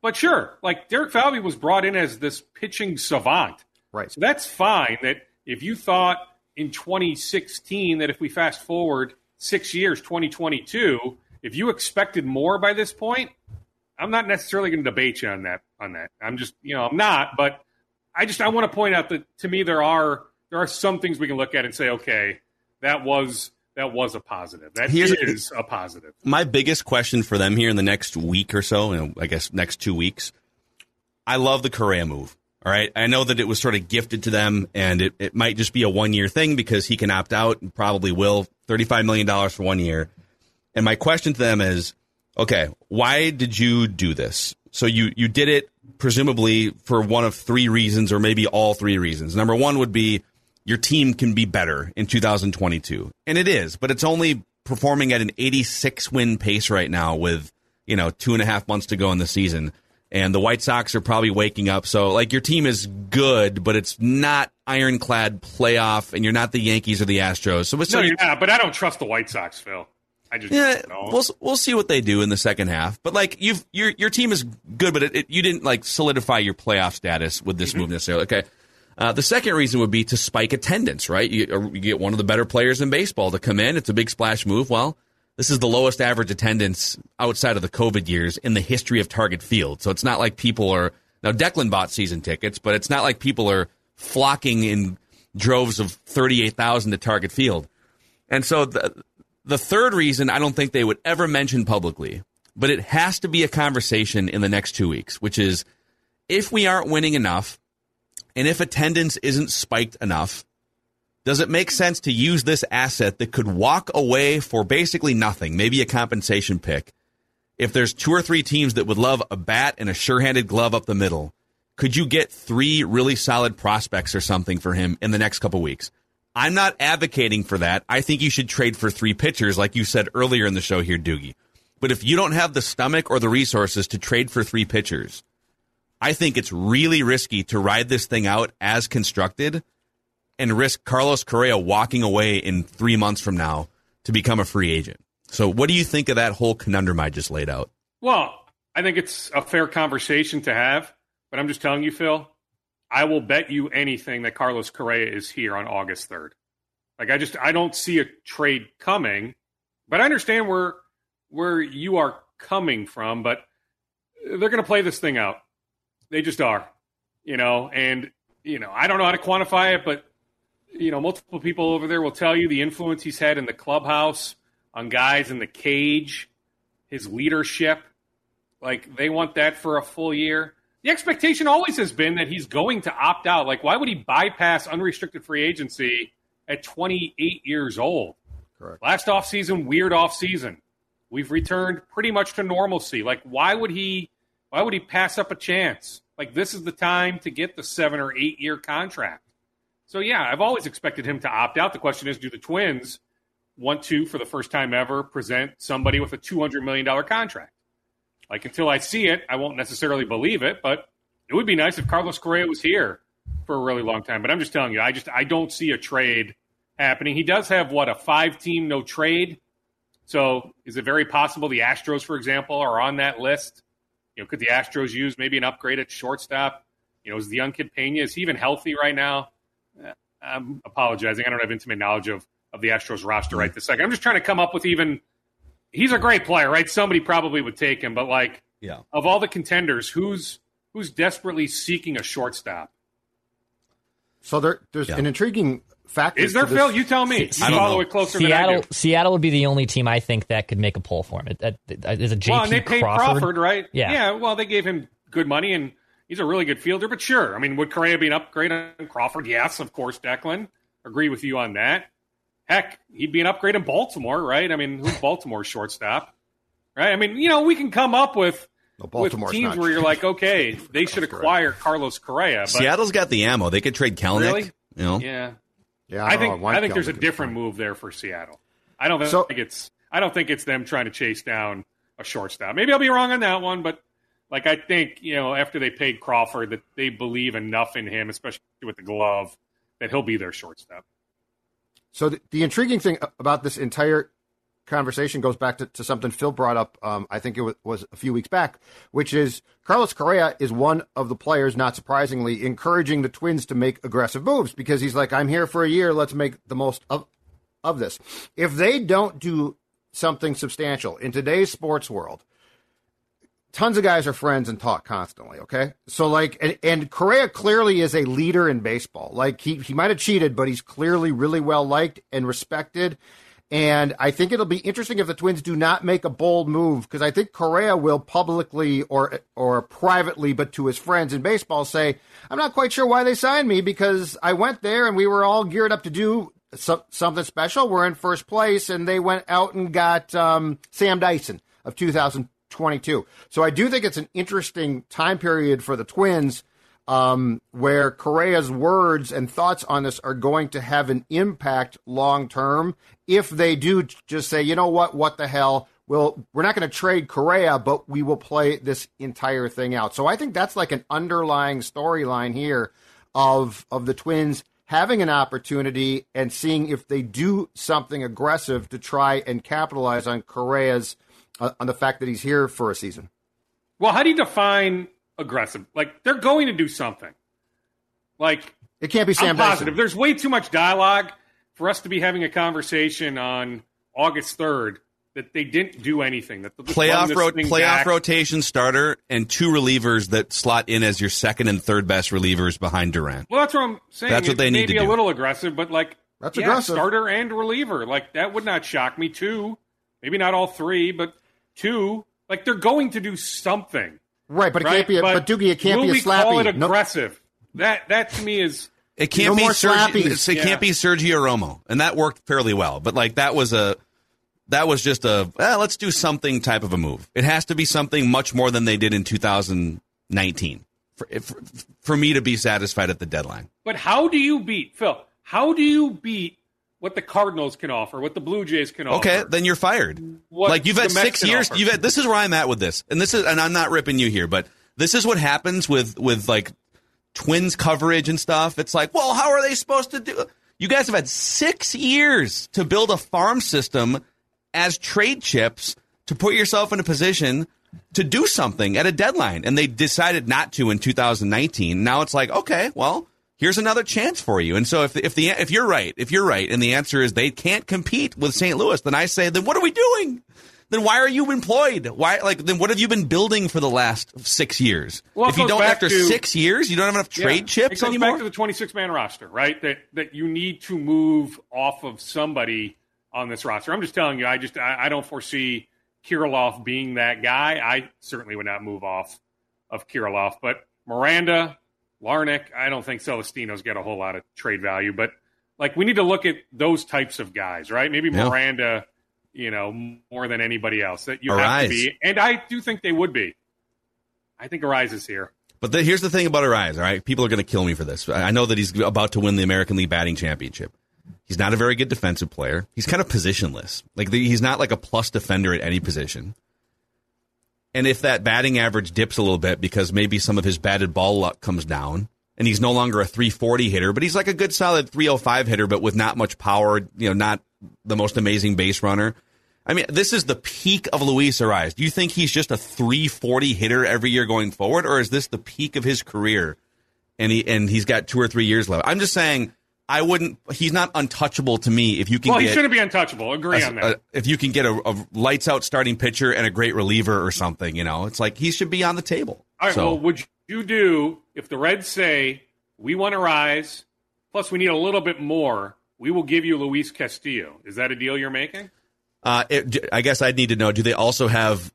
But sure, like Derek Falvey was brought in as this pitching savant. Right. So that's fine. That if you thought in 2016 that if we fast forward six years, 2022, if you expected more by this point, I'm not necessarily going to debate you on that. On that, I'm just you know I'm not. But I just I want to point out that to me there are there are some things we can look at and say, okay, that was that was a positive. That is Here's- a positive. My biggest question for them here in the next week or so, you know, I guess next two weeks, I love the Correa move. All right. I know that it was sort of gifted to them and it, it might just be a one year thing because he can opt out and probably will. $35 million for one year. And my question to them is, okay, why did you do this? So you, you did it presumably for one of three reasons or maybe all three reasons. Number one would be your team can be better in 2022. And it is, but it's only performing at an 86 win pace right now with, you know, two and a half months to go in the season. And the White Sox are probably waking up. So, like, your team is good, but it's not ironclad playoff, and you're not the Yankees or the Astros. So, it's No, so you're not. But I don't trust the White Sox, Phil. I just yeah, don't. we'll we'll see what they do in the second half. But like you've your your team is good, but it, it, you didn't like solidify your playoff status with this move necessarily. Okay. Uh, the second reason would be to spike attendance, right? You, you get one of the better players in baseball to come in. It's a big splash move. Well, this is the lowest average attendance outside of the COVID years in the history of Target Field. So it's not like people are now Declan bought season tickets, but it's not like people are flocking in droves of thirty eight thousand to Target Field. And so the the third reason I don't think they would ever mention publicly, but it has to be a conversation in the next two weeks, which is if we aren't winning enough and if attendance isn't spiked enough, does it make sense to use this asset that could walk away for basically nothing, maybe a compensation pick? If there's two or three teams that would love a bat and a sure-handed glove up the middle, could you get three really solid prospects or something for him in the next couple weeks? I'm not advocating for that. I think you should trade for three pitchers, like you said earlier in the show here, Doogie. But if you don't have the stomach or the resources to trade for three pitchers, I think it's really risky to ride this thing out as constructed and risk Carlos Correa walking away in three months from now to become a free agent. So, what do you think of that whole conundrum I just laid out? Well, I think it's a fair conversation to have, but I'm just telling you, Phil, I will bet you anything that Carlos Correa is here on August 3rd. Like I just I don't see a trade coming, but I understand where where you are coming from, but they're going to play this thing out. They just are. You know, and you know, I don't know how to quantify it, but you know, multiple people over there will tell you the influence he's had in the clubhouse on guys in the cage, his leadership. Like they want that for a full year. The expectation always has been that he's going to opt out. Like, why would he bypass unrestricted free agency at 28 years old? Correct. Last offseason, weird offseason. We've returned pretty much to normalcy. Like, why would he why would he pass up a chance? Like, this is the time to get the seven or eight year contract. So yeah, I've always expected him to opt out. The question is, do the twins want to, for the first time ever, present somebody with a $200 million contract. Like, until I see it, I won't necessarily believe it, but it would be nice if Carlos Correa was here for a really long time. But I'm just telling you, I just I don't see a trade happening. He does have what a five team no trade. So is it very possible the Astros, for example, are on that list? You know, could the Astros use maybe an upgrade at shortstop? You know, is the young kid Pena is he even healthy right now? Eh, I'm apologizing. I don't have intimate knowledge of of the Astros roster right this second. I'm just trying to come up with even. He's a great player, right? Somebody probably would take him, but like, Yeah. of all the contenders, who's who's desperately seeking a shortstop? So there, there's Yeah. an intriguing fact. Is there, to this- Phil? You tell me. I You don't follow know. it closer than I Seattle do. Seattle would be the only team I think that could make a pull for him. It, that, that, is a JP Well, and they paid Crawford. Crawford. right? Yeah. Yeah. Well, they gave him good money, and he's a really good fielder. But sure, I mean, would Correa be an upgrade on Crawford? Yes, of course. Declan, agree with you on that. Heck, he'd be an upgrade in Baltimore, right? I mean, who's Baltimore's shortstop? Right? I mean, you know, we can come up with No, with teams not- where you're like, okay, they should acquire Carlos Correa. But Seattle's got the ammo. They could trade Kelenic. Really? You know? yeah, Yeah, I don't think White I think there's a different move there for Seattle. I don't think So- it's I don't think it's them trying to chase down a shortstop. Maybe I'll be wrong on that one, but like I think you know after they paid Crawford that they believe enough in him, especially with the glove, that he'll be their shortstop. So the, the intriguing thing about this entire conversation goes back to, to something Phil brought up. Um, I think it was, was a few weeks back, which is Carlos Correa is one of the players, not surprisingly, encouraging the Twins to make aggressive moves because he's like, I'm here for a year. Let's make the most of of this. If they don't do something substantial in today's sports world, tons of guys are friends and talk constantly. Okay, so like, and, and Correa clearly is a leader in baseball. Like he he might have cheated, but he's clearly really well liked and respected. And I think it'll be interesting if the Twins do not make a bold move because I think Correa will publicly or or privately, but to his friends in baseball, say, "I'm not quite sure why they signed me because I went there and we were all geared up to do so- something special. We're in first place, and they went out and got um, Sam Dyson of 2022. So I do think it's an interesting time period for the Twins um, where Correa's words and thoughts on this are going to have an impact long term if they do just say, you know what, what the hell. Well, we're not going to trade Correa, but we will play this entire thing out. So I think that's like an underlying storyline here of of the Twins having an opportunity and seeing if they do something aggressive to try and capitalize on Correa's on the fact that he's here for a season. Well, how do you define aggressive? Like they're going to do something. Like It can't be Sam I'm positive. Dyson. There's way too much dialogue for us to be having a conversation on August 3rd that they didn't do anything. That they'll just Playoff this ro- playoff back. rotation starter and two relievers that slot in as your second and third best relievers behind Duran. Well, that's what I'm saying. That's what they may need to be a little aggressive, but like That's yeah, aggressive. starter and reliever. Like that would not shock me. too. maybe not all three, but two. Like they're going to do something. Right, but it right? can't be. A, but, Doogie, it can't will be a we slappy. call it No- aggressive? That that to me is It can't No be more Sergi- slappies. It Yeah. can't be Sergio Romo, and that worked fairly well. But like that was a that was just a eh, let's do something type of a move. It has to be something much more than they did in 2019 for for, for me to be satisfied at the deadline. But how do you beat Phil? How do you beat what the Cardinals can offer, what the Blue Jays can Okay, offer? Okay, then you're fired. What like you've had six years. offer. You've had. This is where I'm at with this, and this is, and I'm not ripping you here, but this is what happens with with like Twins coverage and stuff. It's like, well, how are they supposed to do? You guys have had six years to build a farm system as trade chips to put yourself in a position to do something at a deadline, and they decided not to in 2019. Now it's like, okay, well, here's another chance for you. And so if if the if you're right, if you're right, and the answer is they can't compete with St. Louis, then I say, then what are we doing? Then why are you employed? Why like then what have you been building for the last six years? Well, if you don't after to- six years, you don't have enough trade Yeah. chips it goes anymore. back to the 26 man roster, right? That that you need to move off of somebody on this roster. I'm just telling you, I just I, I don't foresee Kirilloff being that guy. I certainly would not move off of Kirilloff, but Miranda, Larnach, I don't think Celestino's get a whole lot of trade value, but like we need to look at those types of guys, right? Maybe Yeah. Miranda, you know, more than anybody else that you have to be, and I do think they would be. I think Arraez is here. But the, here's the thing about Arraez, all right? People are going to kill me for this. I I know that he's about to win the American League batting championship. He's not a very good defensive player. He's kind of positionless. Like the, he's not like a plus defender at any position. And if that batting average dips a little bit because maybe some of his batted ball luck comes down, and he's no longer a 340 hitter, but he's like a good solid 305 hitter, but with not much power, you know, not the most amazing base runner. I mean, this is the peak of Luis Arraez. Do you think he's just a 340 hitter every year going forward, or is this the peak of his career? And he and he's got two or three years left. I'm just saying, I wouldn't. He's not untouchable to me. If you can, get well, he shouldn't be untouchable. Agree a, on that. a- if you can get a, a lights out starting pitcher and a great reliever or something, you know, it's like he should be on the table. All right. So- Well, would you do if the Reds say we want to rise, plus we need a little bit more? We will give you Luis Castillo. Is that a deal you're making? Uh, it, I guess I'd need to know: Do they also have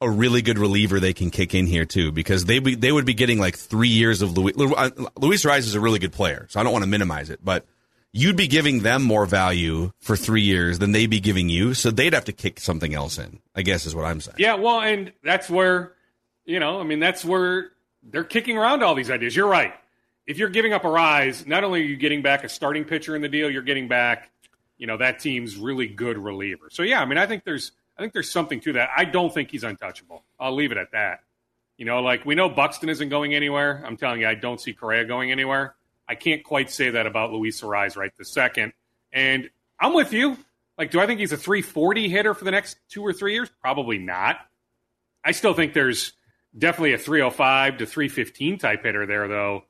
a really good reliever they can kick in here too? Because they be, they would be getting like three years of Luis. uh, Luis Arraez is a really good player, so I don't want to minimize it, but you'd be giving them more value for three years than they'd be giving you, so they'd have to kick something else in. I guess is what I'm saying. Yeah. Well, and that's where you know. I mean, that's where they're kicking around all these ideas. You're right. If you're giving up Arraez, not only are you getting back a starting pitcher in the deal, you're getting back, you know, that team's really good reliever. So yeah, I mean, I think there's I think there's something to that. I don't think he's untouchable. I'll leave it at that. You know, like we know Buxton isn't going anywhere. I'm telling you, I don't see Correa going anywhere. I can't quite say that about Luis Arraez right this second. And I'm with you. Like, do I think he's a 340 hitter for the next two or three years? Probably not. I still think there's definitely a 305 to 315 type hitter there, though,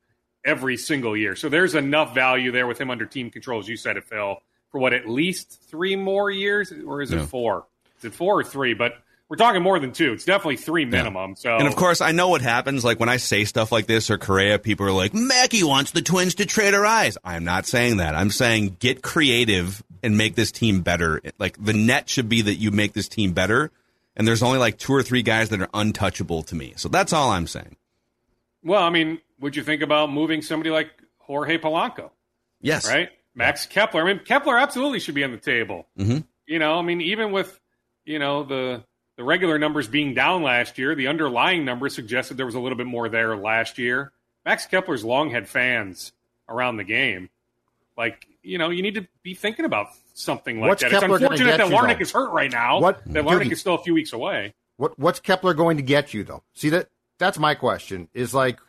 every single year. So there's enough value there with him under team control, as you said it, Phil, for what, at least three more years? Or is it four? Is it four or three? But we're talking more than two. It's definitely three minimum. So And of course, I know what happens. Like when I say stuff like this or Correa, people are like, Mackey wants the Twins to trade Arraez. I'm not saying that. I'm saying get creative and make this team better. Like the net should be that you make this team better. And there's only like two or three guys that are untouchable to me. So that's all I'm saying. Well, I mean, would you think about moving somebody like Jorge Polanco, Yes. right? Max Kepler. I mean, Kepler absolutely should be on the table. Mhm. You know, I mean, even with you know the the regular numbers being down last year, the underlying numbers suggested there was a little bit more there last year. Max Kepler's long had fans around the game. Like, you know, you need to be thinking about something like What's that. Kepler it's unfortunate that though? is hurt right now. What- that Larnach Doogie. is still a few weeks away. What what's Kepler going to get you though? See that that's my question. Is like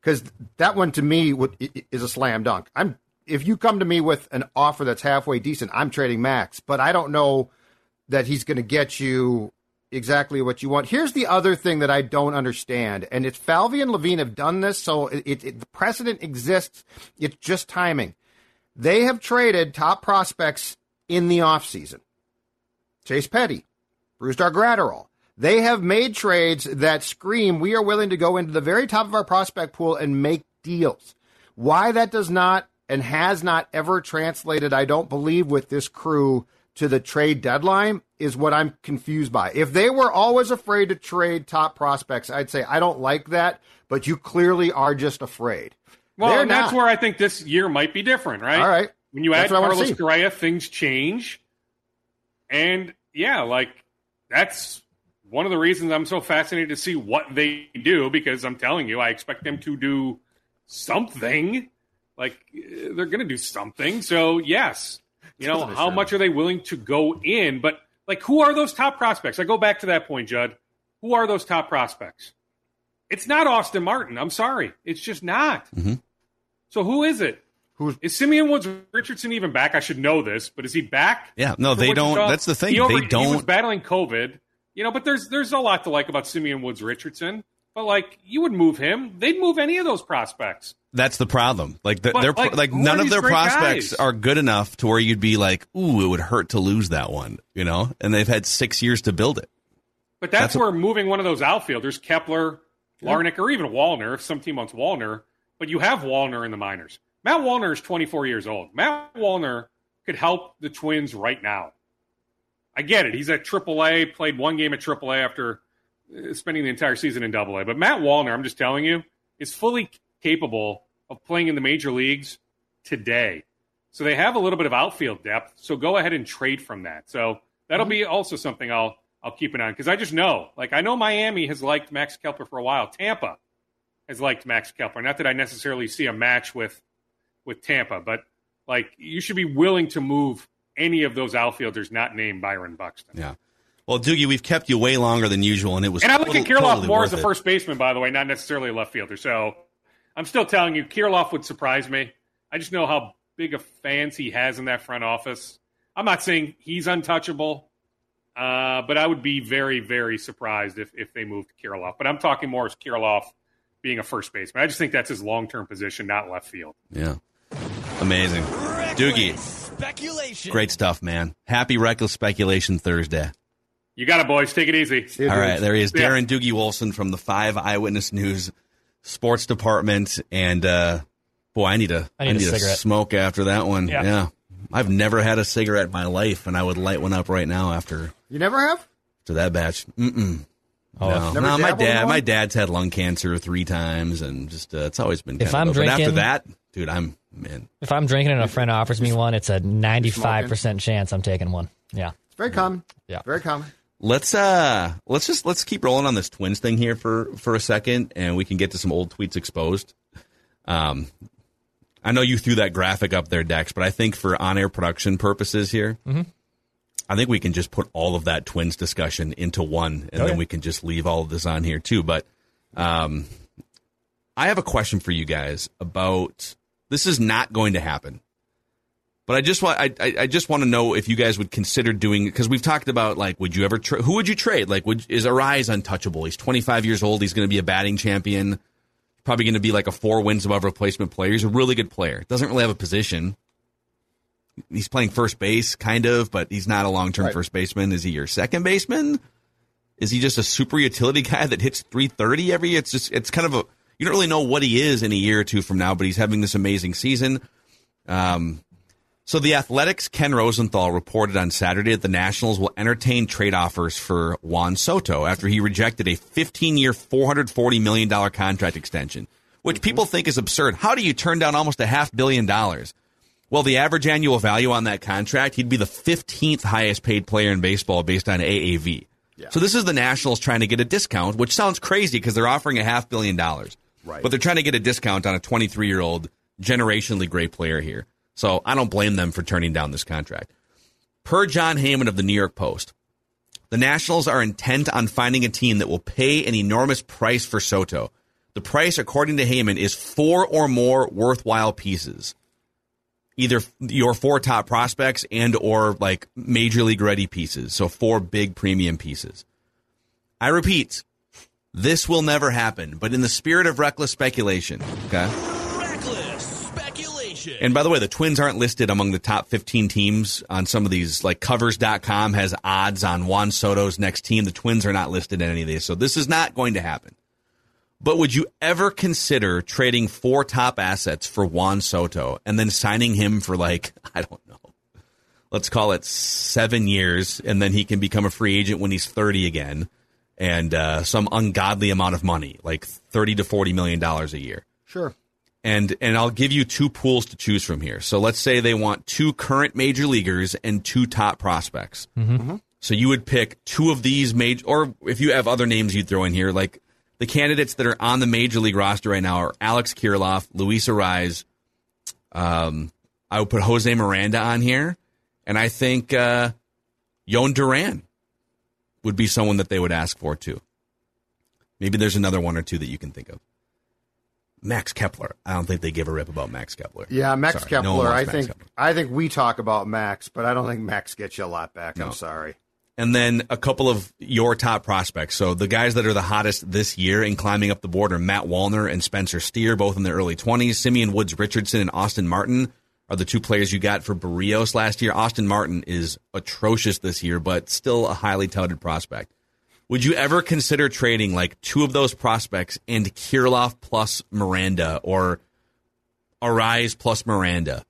because that one to me would, is a slam dunk. I'm if you come to me with an offer that's halfway decent, I'm trading Max, but I don't know that he's going to get you exactly what you want. Here's the other thing that I don't understand, and it's Falvey and Levine have done this, so it, it, the precedent exists. It's just timing. They have traded top prospects in the offseason. Chase Petty, Brusdar Graterol. They have made trades that scream we are willing to go into the very top of our prospect pool and make deals. Why that does not and has not ever translated, I don't believe, with this crew to the trade deadline is what I'm confused by. If they were always afraid to trade top prospects, I'd say I don't like that, but you clearly are just afraid. Well, They're and that's where I think this year might be different, right? All right. When you add Carlos. Correa, things change. And yeah, like that's one of the reasons I'm so fascinated to see what they do because I'm telling you, I expect them to do something. Like eh, they're going to do something. So yes, you know how much are they willing to go in? But like, who are those top prospects? I go back to that point, Judd. Who are those top prospects? It's not Austin Martin. I'm sorry, it's just not. Mm-hmm. So who is it? Who's Is Simeon Woods Richardson even back? I should know this, but is he back? Yeah. No, they don't. That's the thing. He over- they He was battling COVID, you know. But there's there's a lot to like about Simeon Woods Richardson. But like, you would move him. They'd move any of those prospects. That's the problem. Like the, they're like, like none of their prospects guys? are good enough to where you'd be like, ooh, it would hurt to lose that one, you know. And they've had six years to build it. But that's, That's where moving one of those outfielders, Kepler, Larnach, or even Wallner, if some team wants Wallner, but you have Wallner in the minors. Matt Wallner is 24 years old. Matt Wallner could help the Twins right now. I get it. He's at AAA, played one game at AAA after uh, spending the entire season in AA. But Matt Wallner, I'm just telling you, is fully capable of playing in the major leagues today. So they have a little bit of outfield depth. So go ahead and trade from that. So that'll mm-hmm. be also something I'll I'll keep an eye on because I just know, like I know Miami has liked Max Kepler for a while. Tampa has liked Max Kepler. Not that I necessarily see a match with with Tampa, but Like you should be willing to move any of those outfielders not named Byron Buxton. Yeah. Well, Doogie, we've kept you way longer than usual, and it was. And I look total- at Kirilloff totally more as a first baseman, by the way, not necessarily a left fielder. So I'm still telling you, Kirilloff would surprise me. I just know how big of fans he has in that front office. I'm not saying he's untouchable, uh, but I would be very, very surprised if, if they moved Kirilloff. But I'm talking more as Kirilloff being a first baseman. I just think that's his long term position, not left field. Yeah. Amazing. Doogie. Speculation. Great stuff, man. Happy Reckless Speculation Thursday. You got it, boys. Take it easy. See you, All dudes. right, there he is, Darren Doogie Wolfson from the Five Eyewitness News Sports Department, and uh, boy, I need a I need a cigarette. smoke after that one. Yeah. I've never had a cigarette in my life, and I would light one up right now after You never have? to that batch. Mm-mm. Oh, no, no, my dad, my dad's had lung cancer three times, and just uh, it's always been. If I'm drinking, but after that, dude, I'm man. If I'm drinking and a friend offers me one, it's a 95% chance I'm taking one. Yeah. It's very common. Yeah. Very common. Let's uh let's just let's keep rolling on this twins thing here for for a second and we can get to some old tweets exposed. Um I know you threw that graphic up there, Dex, but I think for on-air production purposes here, I think we can just put all of that twins discussion into one, and then we can just leave all of this on here too. But um, I have a question for you guys about this is not going to happen. But I just want I, I just want to know if you guys would consider doing because we've talked about like would you ever tra- who would you trade like would is Arraez untouchable? He's 25 years old. He's going to be a batting champion. Probably going to be like a four wins above replacement player. He's a really good player. Doesn't really have a position. He's playing first base, kind of, but he's not a long term Right. first baseman. Is he your second baseman? Is he just a super utility guy that hits 330 every year? It's just it's kind of a you don't really know what he is in a year or two from now, but he's having this amazing season. Um, so the Athletic's Ken Rosenthal reported on Saturday that the Nationals will entertain trade offers for Juan Soto after he rejected a 15-year, 440 million dollar contract extension, which people mm-hmm. think is absurd. How do you turn down almost a half billion dollars? Well, the average annual value on that contract, he'd be the 15th highest paid player in baseball based on AAV. So this is the Nationals trying to get a discount, which sounds crazy because they're offering a half billion dollars. Right. But they're trying to get a discount on a 23 year old generationally great player here. So I don't blame them for turning down this contract. Per Jon Heyman of the New York Post, the Nationals are intent on finding a team that will pay an enormous price for Soto. The price, according to Heyman, is four or more worthwhile pieces. Either your four top prospects and or like major league ready pieces. So four big premium pieces. I repeat, this will never happen, but in the spirit of reckless speculation, okay? Reckless. And by the way, the Twins aren't listed among the top 15 teams on some of these. Like covers.com has odds on Juan Soto's next team. The Twins are not listed in any of these. So this is not going to happen. But would you ever consider trading four top assets for Juan Soto and then signing him for like, I don't know, let's call it seven years, and then he can become a free agent when he's 30 again and uh, some ungodly amount of money, like 30 to 40 million dollars a year? Sure. And and I'll give you two pools to choose from here. So let's say they want two current major leaguers and two top prospects. So you would pick two of these major, or if you have other names you'd throw in here, like the candidates that are on the major league roster right now are Alex Kirilloff, Luis Arraez. Um, I would put Jose Miranda on here, and I think uh, Jhoan Duran would be someone that they would ask for too. Maybe there's another one or two that you can think of. Max Kepler. I don't think they give a rip about Max Kepler. Yeah, Max Sorry, Kepler. wants I Max think Kepler. I think we talk about Max, but I don't think Max gets you a lot back. No. I'm sorry. And then a couple of your top prospects. So the guys that are the hottest this year and climbing up the board are Matt Wallner and Spencer Steer, both in their early 20s. Simeon Woods Richardson and Austin Martin are the two players you got for Berrios last year. Austin Martin is atrocious this year, but still a highly touted prospect. Would you ever consider trading like two of those prospects and Kirilloff plus Miranda or Arraez plus Miranda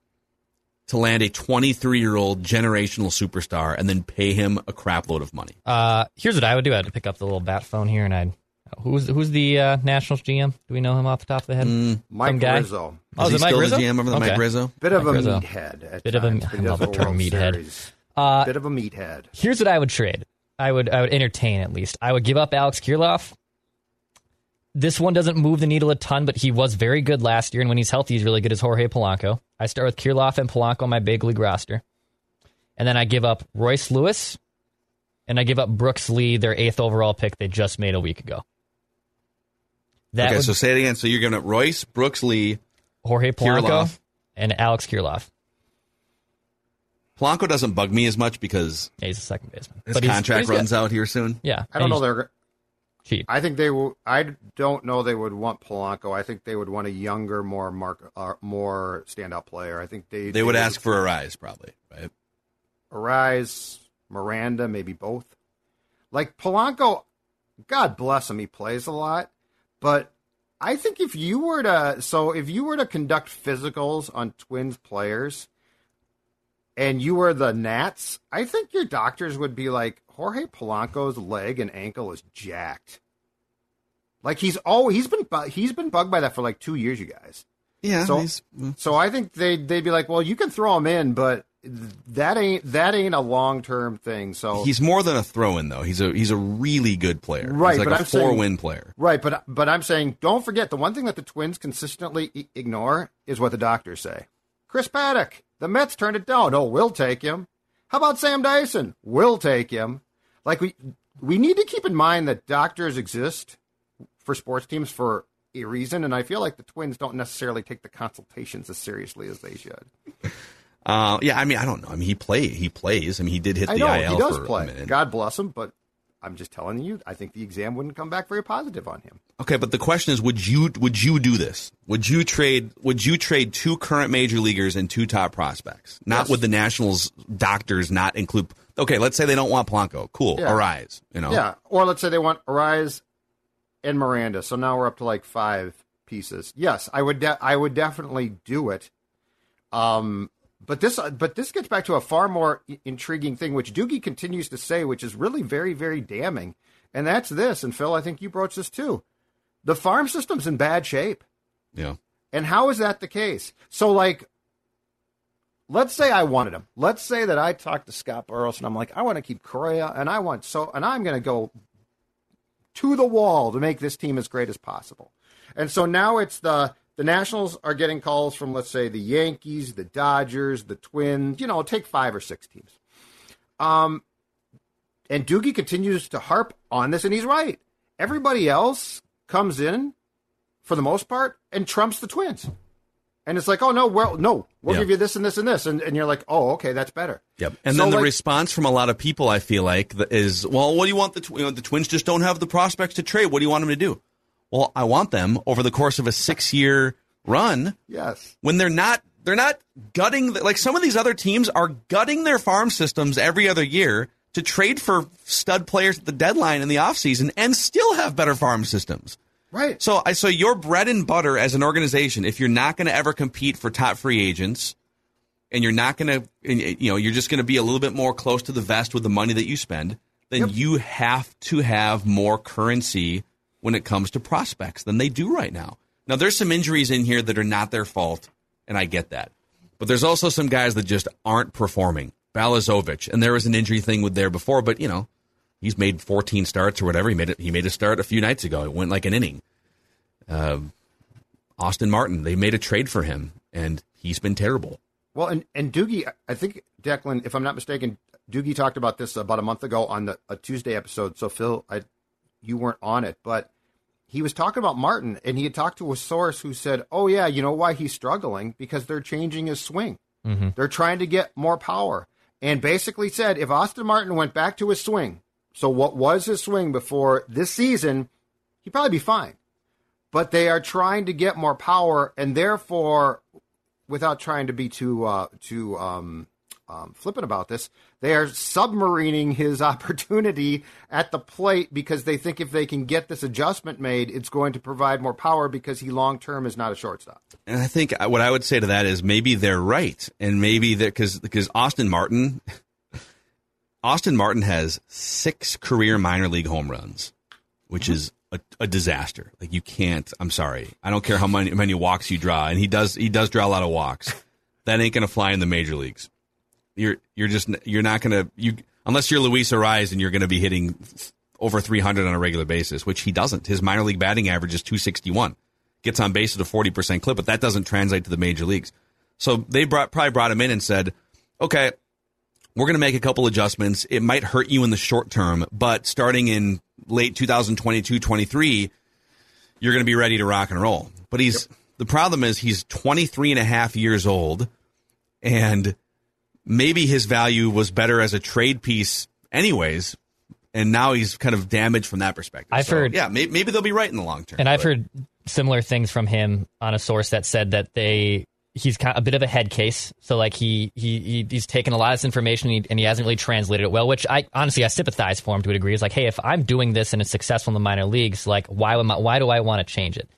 to land a 23 year old generational superstar and then pay him a crap load of money? Uh, here's what I would do. I'd pick up the little bat phone here and I'd. Who's who's the uh, Nationals GM? Do we know him off the top of the head? Mike Some guy? Rizzo. Oh, is is he it Mike still Rizzo? the GM over the Mike Rizzo? Bit of Mike a Rizzo. meathead. At Bit of a- times, but I love the a term meathead. Series. Uh, Bit of a meathead. Here's what I would trade. I would I would entertain at least. I would give up Alex Kirilloff, this one doesn't move the needle a ton, but he was very good last year, and when he's healthy, he's really good as Jorge Polanco. I start with Kirilloff and Polanco on my big league roster. And then I give up Royce Lewis, and I give up Brooks Lee, their eighth overall pick they just made a week ago. That okay, would, so say it again. So you're giving up Royce, Brooks Lee, Jorge Polanco, and Alex Kirilloff. Polanco doesn't bug me as much because Yeah, he's a second baseman. his But contract but he's runs good. out here soon. Yeah. I don't and know. They're. cheap. I think they will. I don't know they would want Polanco. I think they would want a younger, more mark, uh, more standout player. I think they They would ask for Arraez, probably, right? Arraez, Miranda, maybe both. Like Polanco, God bless him, he plays a lot. But I think if you were to, so if you were to conduct physicals on Twins players, and you were the Nats, I think your doctors would be like, Jorge Polanco's leg and ankle is jacked. Like he's always he's been bu- he's been bugged by that for like two years, you guys. Yeah. So, he's- mm. so I think they they'd be like, well, you can throw him in, but that ain't that ain't a long term thing. So he's more than a throw-in, though. He's a he's a really good player. Right, he's like but a I'm saying- four-win player. right, but but I'm saying, don't forget the one thing that the Twins consistently ignore is what the doctors say. Chris Paddack, the Mets turned it down. Oh, we'll take him. How about Sam Dyson? We'll take him. Like we we need to keep in mind that doctors exist for sports teams for a reason, and I feel like the Twins don't necessarily take the consultations as seriously as they should. Uh, yeah, I mean, I don't know. I mean, he play he plays. I mean, he did hit I the know IL he does for a play. minute. God bless him, but I'm just telling you, I think the exam wouldn't come back very positive on him. Okay, but the question is, would you would you do this? Would you trade Would you trade two current major leaguers and two top prospects? Not Yes. with the Nationals doctors not include. Okay, let's say they don't want Polanco. Cool, Yeah. Arraez. You know, Yeah, or let's say they want Arraez and Miranda. So now we're up to like five pieces. Yes, I would. De- I would definitely do it. Um, but this, uh, but this gets back to a far more intriguing thing, which Doogie continues to say, which is really very, very damning, and that's this. And Phil, I think you broached this too. The farm system's in bad shape. yeah. And how is that the case? So, like, let's say I wanted him. Let's say that I talked to Scott Boras and I'm like, I want to keep Correa and I want so, and I'm going to go to the wall to make this team as great as possible. And so now it's the the Nationals are getting calls from let's say the Yankees, the Dodgers, the Twins. You know, take five or six teams. Um, and Doogie continues to harp on this, and he's right. Everybody else comes in for the most part and trumps the Twins. And it's like, oh no, well, no, we'll give you this and this and this, and, and you're like, oh, okay, that's better. Yep. And So, then the like- response from a lot of people, I feel like, is, well, what do you want the, tw- you know, the Twins just don't have the prospects to trade. What do you want them to do? Well, I want them over the course of a six year run Yes, when they're not, they're not gutting, the, like some of these other teams are gutting their farm systems every other year to trade for stud players at the deadline in the offseason and still have better farm systems. right. So I so your bread and butter as an organization, if you're not going to ever compete for top free agents, and you're not going to, you know, you're just going to be a little bit more close to the vest with the money that you spend, then you have to have more currency when it comes to prospects than they do right now. Now there's some injuries in here that are not their fault, and I get that, but there's also some guys that just aren't performing. Balazovic, and there was an injury thing with there before, but you know, he's made 14 starts or whatever. He made it. He made a start a few nights ago. It went like an inning. Uh, Austin Martin, they made a trade for him, and he's been terrible. Well, and and Doogie, I think Declan, if I'm not mistaken, Doogie talked about this about a month ago on the a Tuesday episode. So Phil, I, you weren't on it, but he was talking about Martin, and he had talked to a source who said, "Oh yeah, you know why he's struggling because they're changing his swing. They're trying to get more power." And basically said, if Austin Martin went back to his swing, so what was his swing before this season, he'd probably be fine. But they are trying to get more power, and therefore without trying to be too uh, too um, um, flippant about this, they are submarining his opportunity at the plate because they think if they can get this adjustment made, it's going to provide more power because he long term is not a shortstop. And I think what I would say to that is maybe they're right, and maybe that because because Austin Martin, Austin Martin has six career minor league home runs, which is a, a disaster. Like you can't. I'm sorry. I don't care how many many walks you draw, and he does he does draw a lot of walks. That ain't gonna fly in the major leagues. You're you're just you're not gonna you unless you're Luis Arraez and you're gonna be hitting over 300 on a regular basis, which he doesn't. His minor league batting average is 261. Gets on base at a 40% clip, but that doesn't translate to the major leagues. So they brought, probably brought him in and said, okay, we're going to make a couple adjustments. It might hurt you in the short term, but starting in late 2022, 23, you're going to be ready to rock and roll. But he's, yep. the problem is he's 23 and a half years old and maybe his value was better as a trade piece anyways. And now he's kind of damaged from that perspective. I've so, heard, yeah, maybe, maybe, they'll be right in the long term. And I've heard similar things from him on a source that said that they he's kind of a bit of a head case. So like he he he's taken a lot of this information and he, and he, hasn't really translated it well. Which I honestly I sympathize for him to a degree. It's like, hey, if I'm doing this and it's successful in the minor leagues, like why am I, why do I want to change it?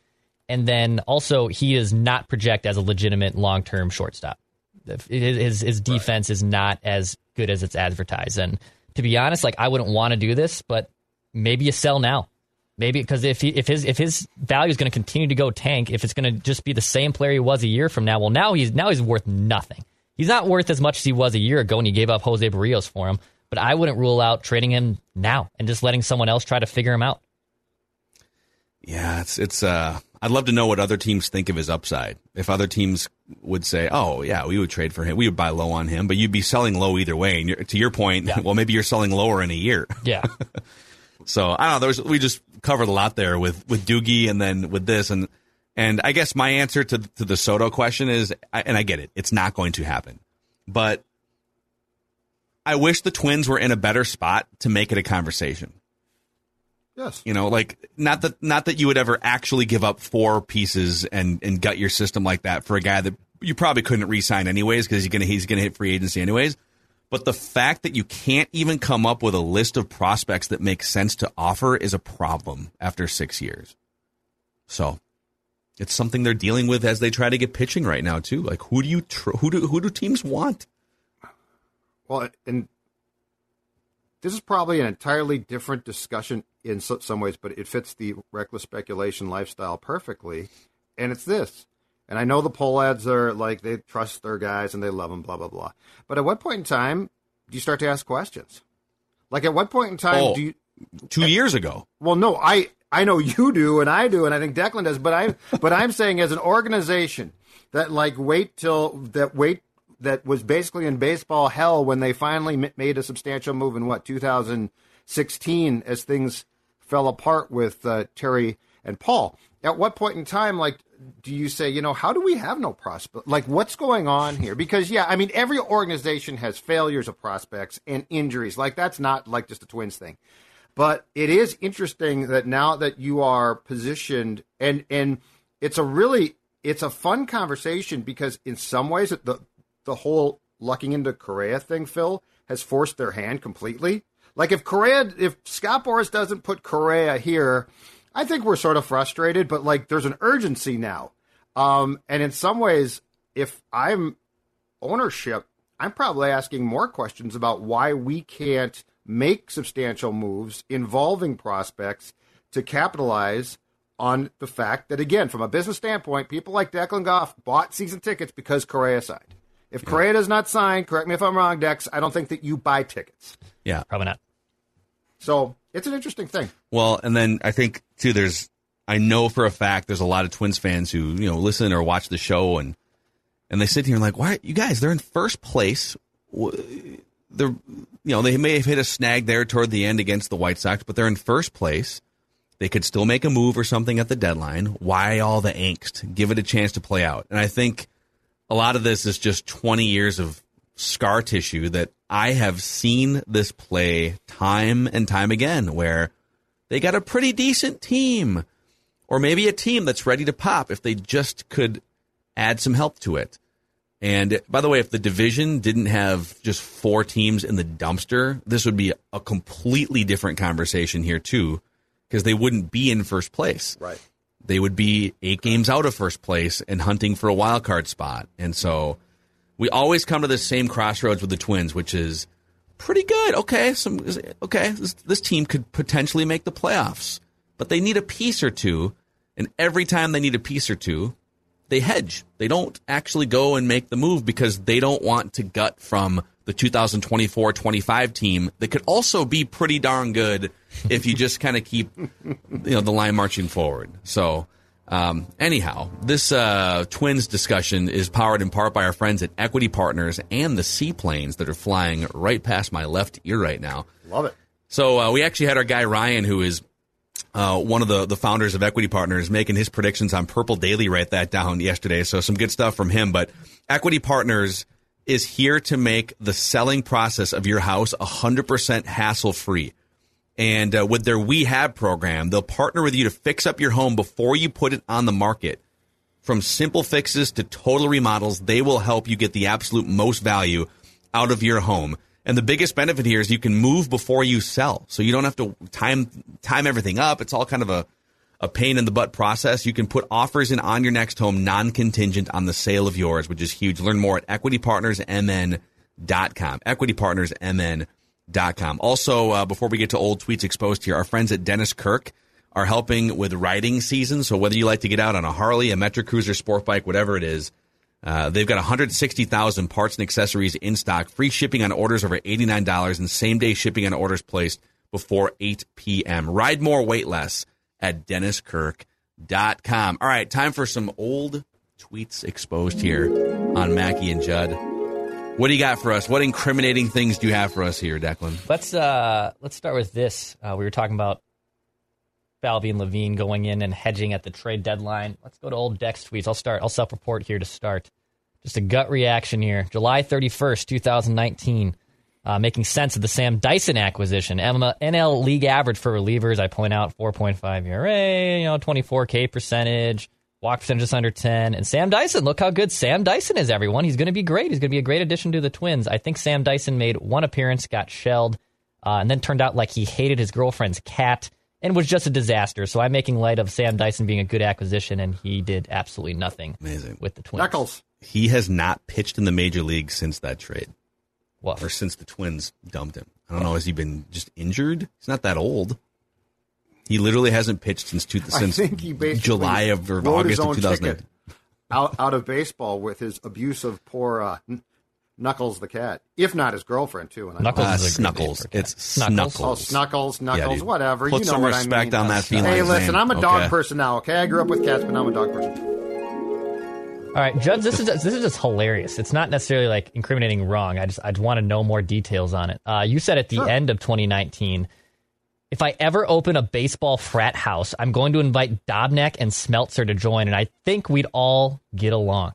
And then also he does not project as a legitimate long term shortstop. His his defense right. is not as good as it's advertised. And to be honest, like I wouldn't want to do this, but maybe you sell now. Maybe because if he, if his if his value is going to continue to go tank, if it's going to just be the same player he was a year from now, well now he's now he's worth nothing. He's not worth as much as he was a year ago when you gave up Jose Berrios for him. But I wouldn't rule out trading him now and just letting someone else try to figure him out. Yeah, it's it's. uh I'd love to know what other teams think of his upside. If other teams would say, "Oh, yeah, we would trade for him. We would buy low on him," but you'd be selling low either way. And to your point, yeah. well, maybe you're selling lower in a year. Yeah. so I don't know. There's we just covered a lot there with with Doogie and then with this and and I guess my answer to to the Soto question is, and I get it, it's not going to happen, but I wish the Twins were in a better spot to make it a conversation. Yes, you know, like not that not that you would ever actually give up four pieces and and gut your system like that for a guy that you probably couldn't re-sign anyways because he's gonna he's gonna hit free agency anyways. But the fact that you can't even come up with a list of prospects that make sense to offer is a problem after six years. So it's something they're dealing with as they try to get pitching right now too. Like who do you tr- who do who do teams want? Well, and this is probably an entirely different discussion in some ways, but it fits the reckless speculation lifestyle perfectly. And it's this and I know the Pohlads are like they trust their guys and they love them, blah blah blah. But at what point in time do you start to ask questions? Like at what point in time oh, do you? Two years ago. Well, no, I I know you do, and I do, and I think Declan does. But I but I'm saying as an organization that like wait till that wait that was basically in baseball hell when they finally made a substantial move in what 2016 as things fell apart with uh, Terry and Paul. At what point in time, like do you say, you know, how do we have no prospect? Like, what's going on here? Because, yeah, I mean, every organization has failures of prospects and injuries. Like, that's not like just a Twins thing. But it is interesting that now that you are positioned, and and it's a really it's a fun conversation because in some ways the the whole lucking into Correa thing, Phil, has forced their hand completely. Like if Correa, if Scott Boras doesn't put Correa here, I think we're sort of frustrated, but like there's an urgency now. Um, and in some ways, if I'm ownership, I'm probably asking more questions about why we can't make substantial moves involving prospects to capitalize on the fact that, again, from a business standpoint, people like Declan Goff bought season tickets because Correa signed. If yeah. Correa does not sign, correct me if I'm wrong, Dex, I don't think that you buy tickets. Yeah. Probably not. So it's an interesting thing. Well, and then I think too, there's I know for a fact there's a lot of Twins fans who you know listen or watch the show and and they sit here and like, why you guys? They're in first place. They're you know they may have hit a snag there toward the end against the White Sox, but they're in first place. They could still make a move or something at the deadline. Why all the angst? Give it a chance to play out. And I think a lot of this is just 20 years of scar tissue that I have seen this play time and time again where they got a pretty decent team or maybe a team that's ready to pop if they just could add some help to it. And by the way, if the division didn't have just four teams in the dumpster, this would be a completely different conversation here too, because they wouldn't be in first place. Right. They would be eight games out of first place and hunting for a wild card spot. And so we always come to the same crossroads with the Twins, which is pretty good. Okay, some okay, this, this team could potentially make the playoffs, but they need a piece or two, and every time they need a piece or two, they hedge. They don't actually go and make the move because they don't want to gut from the 2024-25 team that could also be pretty darn good if you just kind of keep you know the line marching forward. So um, anyhow, this uh, Twins discussion is powered in part by our friends at Equity Partners and the seaplanes that are flying right past my left ear right now. Love it. So uh, we actually had our guy Ryan, who is uh, one of the, the founders of Equity Partners, making his predictions on Purple Daily. Write that down yesterday. So some good stuff from him. But Equity Partners is here to make the selling process of your house 100% hassle free. And uh, with their We Have program, they'll partner with you to fix up your home before you put it on the market. From simple fixes to total remodels, they will help you get the absolute most value out of your home. And the biggest benefit here is you can move before you sell. So you don't have to time time everything up. It's all kind of a, a pain in the butt process. You can put offers in on your next home non contingent on the sale of yours, which is huge. Learn more at equitypartnersmn.com. Equitypartnersmn.com. Also, uh, before we get to old tweets exposed here, our friends at Dennis Kirk are helping with riding season. So whether you like to get out on a Harley, a Metric Cruiser, sport bike, whatever it is, uh, they've got 160,000 parts and accessories in stock, free shipping on orders over $89, and same day shipping on orders placed before 8 p.m. Ride more, wait less at DennisKirk.com. All right, time for some old tweets exposed here on Mackey and Judd. What do you got for us? What incriminating things do you have for us here, Declan? Let's uh let's start with this. Uh, we were talking about Falvey and Levine going in and hedging at the trade deadline. Let's go to old Dex tweets. I'll start. I'll self-report here to start. Just a gut reaction here. July 31st, 2019. Uh, making sense of the Sam Dyson acquisition. Emma, NL league average for relievers. I point out 4.5 ERA, you know, 24K percentage, walk percentage just under 10. And Sam Dyson, look how good Sam Dyson is, everyone. He's going to be great. He's going to be a great addition to the Twins. I think Sam Dyson made one appearance, got shelled, uh, and then turned out like he hated his girlfriend's cat and was just a disaster. So I'm making light of Sam Dyson being a good acquisition, and he did absolutely nothing Amazing. with the Twins. Knuckles. He has not pitched in the major league since that trade, What? or since the Twins dumped him. I don't know. Has he been just injured? He's not that old. He literally hasn't pitched since two, I since think he basically July of or August of own 2009. ticket out out of baseball with his abuse of poor uh, Knuckles the cat, if not his girlfriend too. And I Knuckles Uh, is a great name Snuggles. for a cat. It's Snuggles. Oh, Snuggles. Snuggles, Knuckles, dude. whatever. Put you know some what respect I mean. on that feline's Hey, listen, name. I'm a dog Okay. person now. Okay, I grew up with cats, but now I'm a dog person. All right, Judge, this is this is just hilarious. It's not necessarily like incriminating wrong. I just I just want to know more details on it. Uh, you said at the Sure. end of 2019, if I ever open a baseball frat house, I'm going to invite Dobnak and Smeltzer to join, and I think we'd all get along.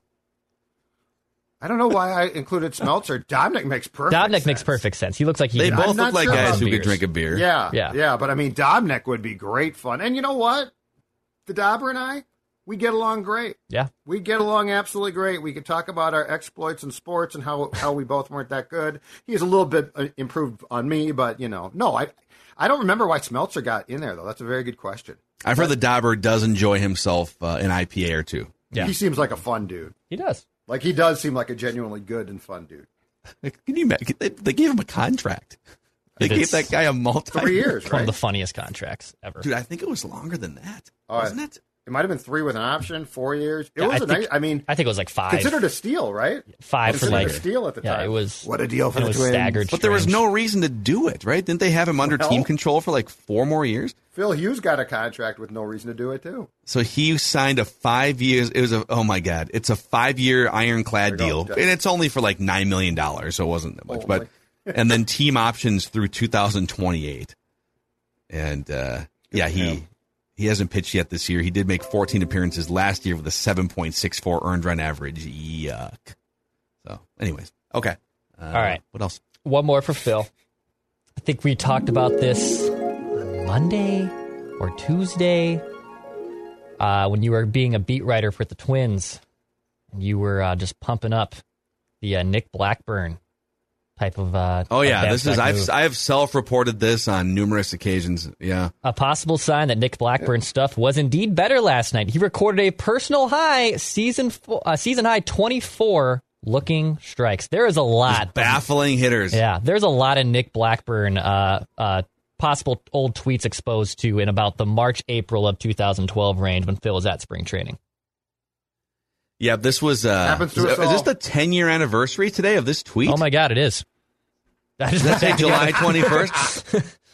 I don't know why I included Smeltzer. Dobnak makes perfect. Dobnak sense. makes perfect sense. He looks like he. They can- both I'm look like sure guys about who could drink a beer. Yeah, Yeah. yeah, But I mean, Dobnak would be great fun. And you know what? The Dobber and I, we get along great. Yeah, We get along absolutely great. We could talk about our exploits in sports and how how we both weren't that good. He's a little bit uh, improved on me, but you know, no, I I don't remember why Smeltzer got in there though. That's a very good question. I've heard the Dauber does enjoy himself uh, an IPA or two. Yeah. He seems like a fun dude. he does. Like he does seem like a genuinely good and fun dude. Can you imagine? They, they gave him a contract. They gave that guy a multi Three years, One of the funniest contracts ever. Dude, I think it was longer than that. Oh, Wasn't it? It might have been three with an option, four years. It Yeah, was I a think- nice. I mean, I think it was like five. considered a steal, right? five for considered like a steal at the yeah, time. it was. What a deal for it the was Twins. staggered. But there was no reason to do it, right? Didn't they have him under Well- team control for like four more years? Phil Hughes got a contract with no reason to do it too. So he signed a five years. It was a oh my god, it's a five year ironclad There you go. deal, and it's only for like nine million dollars, so it wasn't that much. Oh, but and then team options through 2028, and uh, yeah, he he hasn't pitched yet this year. He did make 14 appearances last year with a 7.64 earned run average. Yuck. So, anyways, okay. Uh, All right. What else? One more for Phil. I think we talked about this on Monday or Tuesday uh, when you were being a beat writer for the Twins. And you were uh, just pumping up the uh, Nick Blackburn type of. Uh, Oh yeah, this is I've move. I've self reported this on numerous occasions. Yeah. A possible sign that Nick Blackburn's stuff was indeed better last night. He recorded a personal high season fo- uh, season high 24 looking strikes. There is a lot. of- Baffling hitters. yeah, there's a lot of Nick Blackburn uh, uh, possible old tweets exposed to in about the March April of 2012 range when Phil was at spring training. Yeah, this was uh Happens to is, us is this the 10 year anniversary today of this tweet? Oh my God, it is. That is That's my- it, July 21st.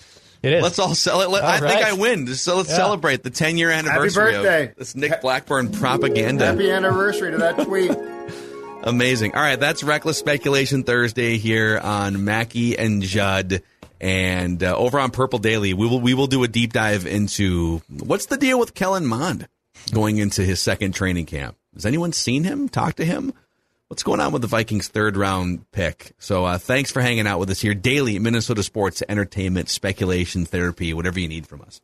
It is. Let's all celebrate. I All think right. I win. So let's Yeah. celebrate the 10 year anniversary Happy birthday. of this Nick Blackburn propaganda. Happy anniversary to that tweet. Amazing. All right, that's Reckless Speculation Thursday here on Mackey and Judd. And uh, over on Purple Daily, we will we will do a deep dive into what's the deal with Kellen Mond going into his second training camp. Has anyone seen him? Talk to him? What's going on with the Vikings' third round pick? So uh, thanks for hanging out with us here daily. Minnesota sports, entertainment, speculation, therapy, whatever you need from us.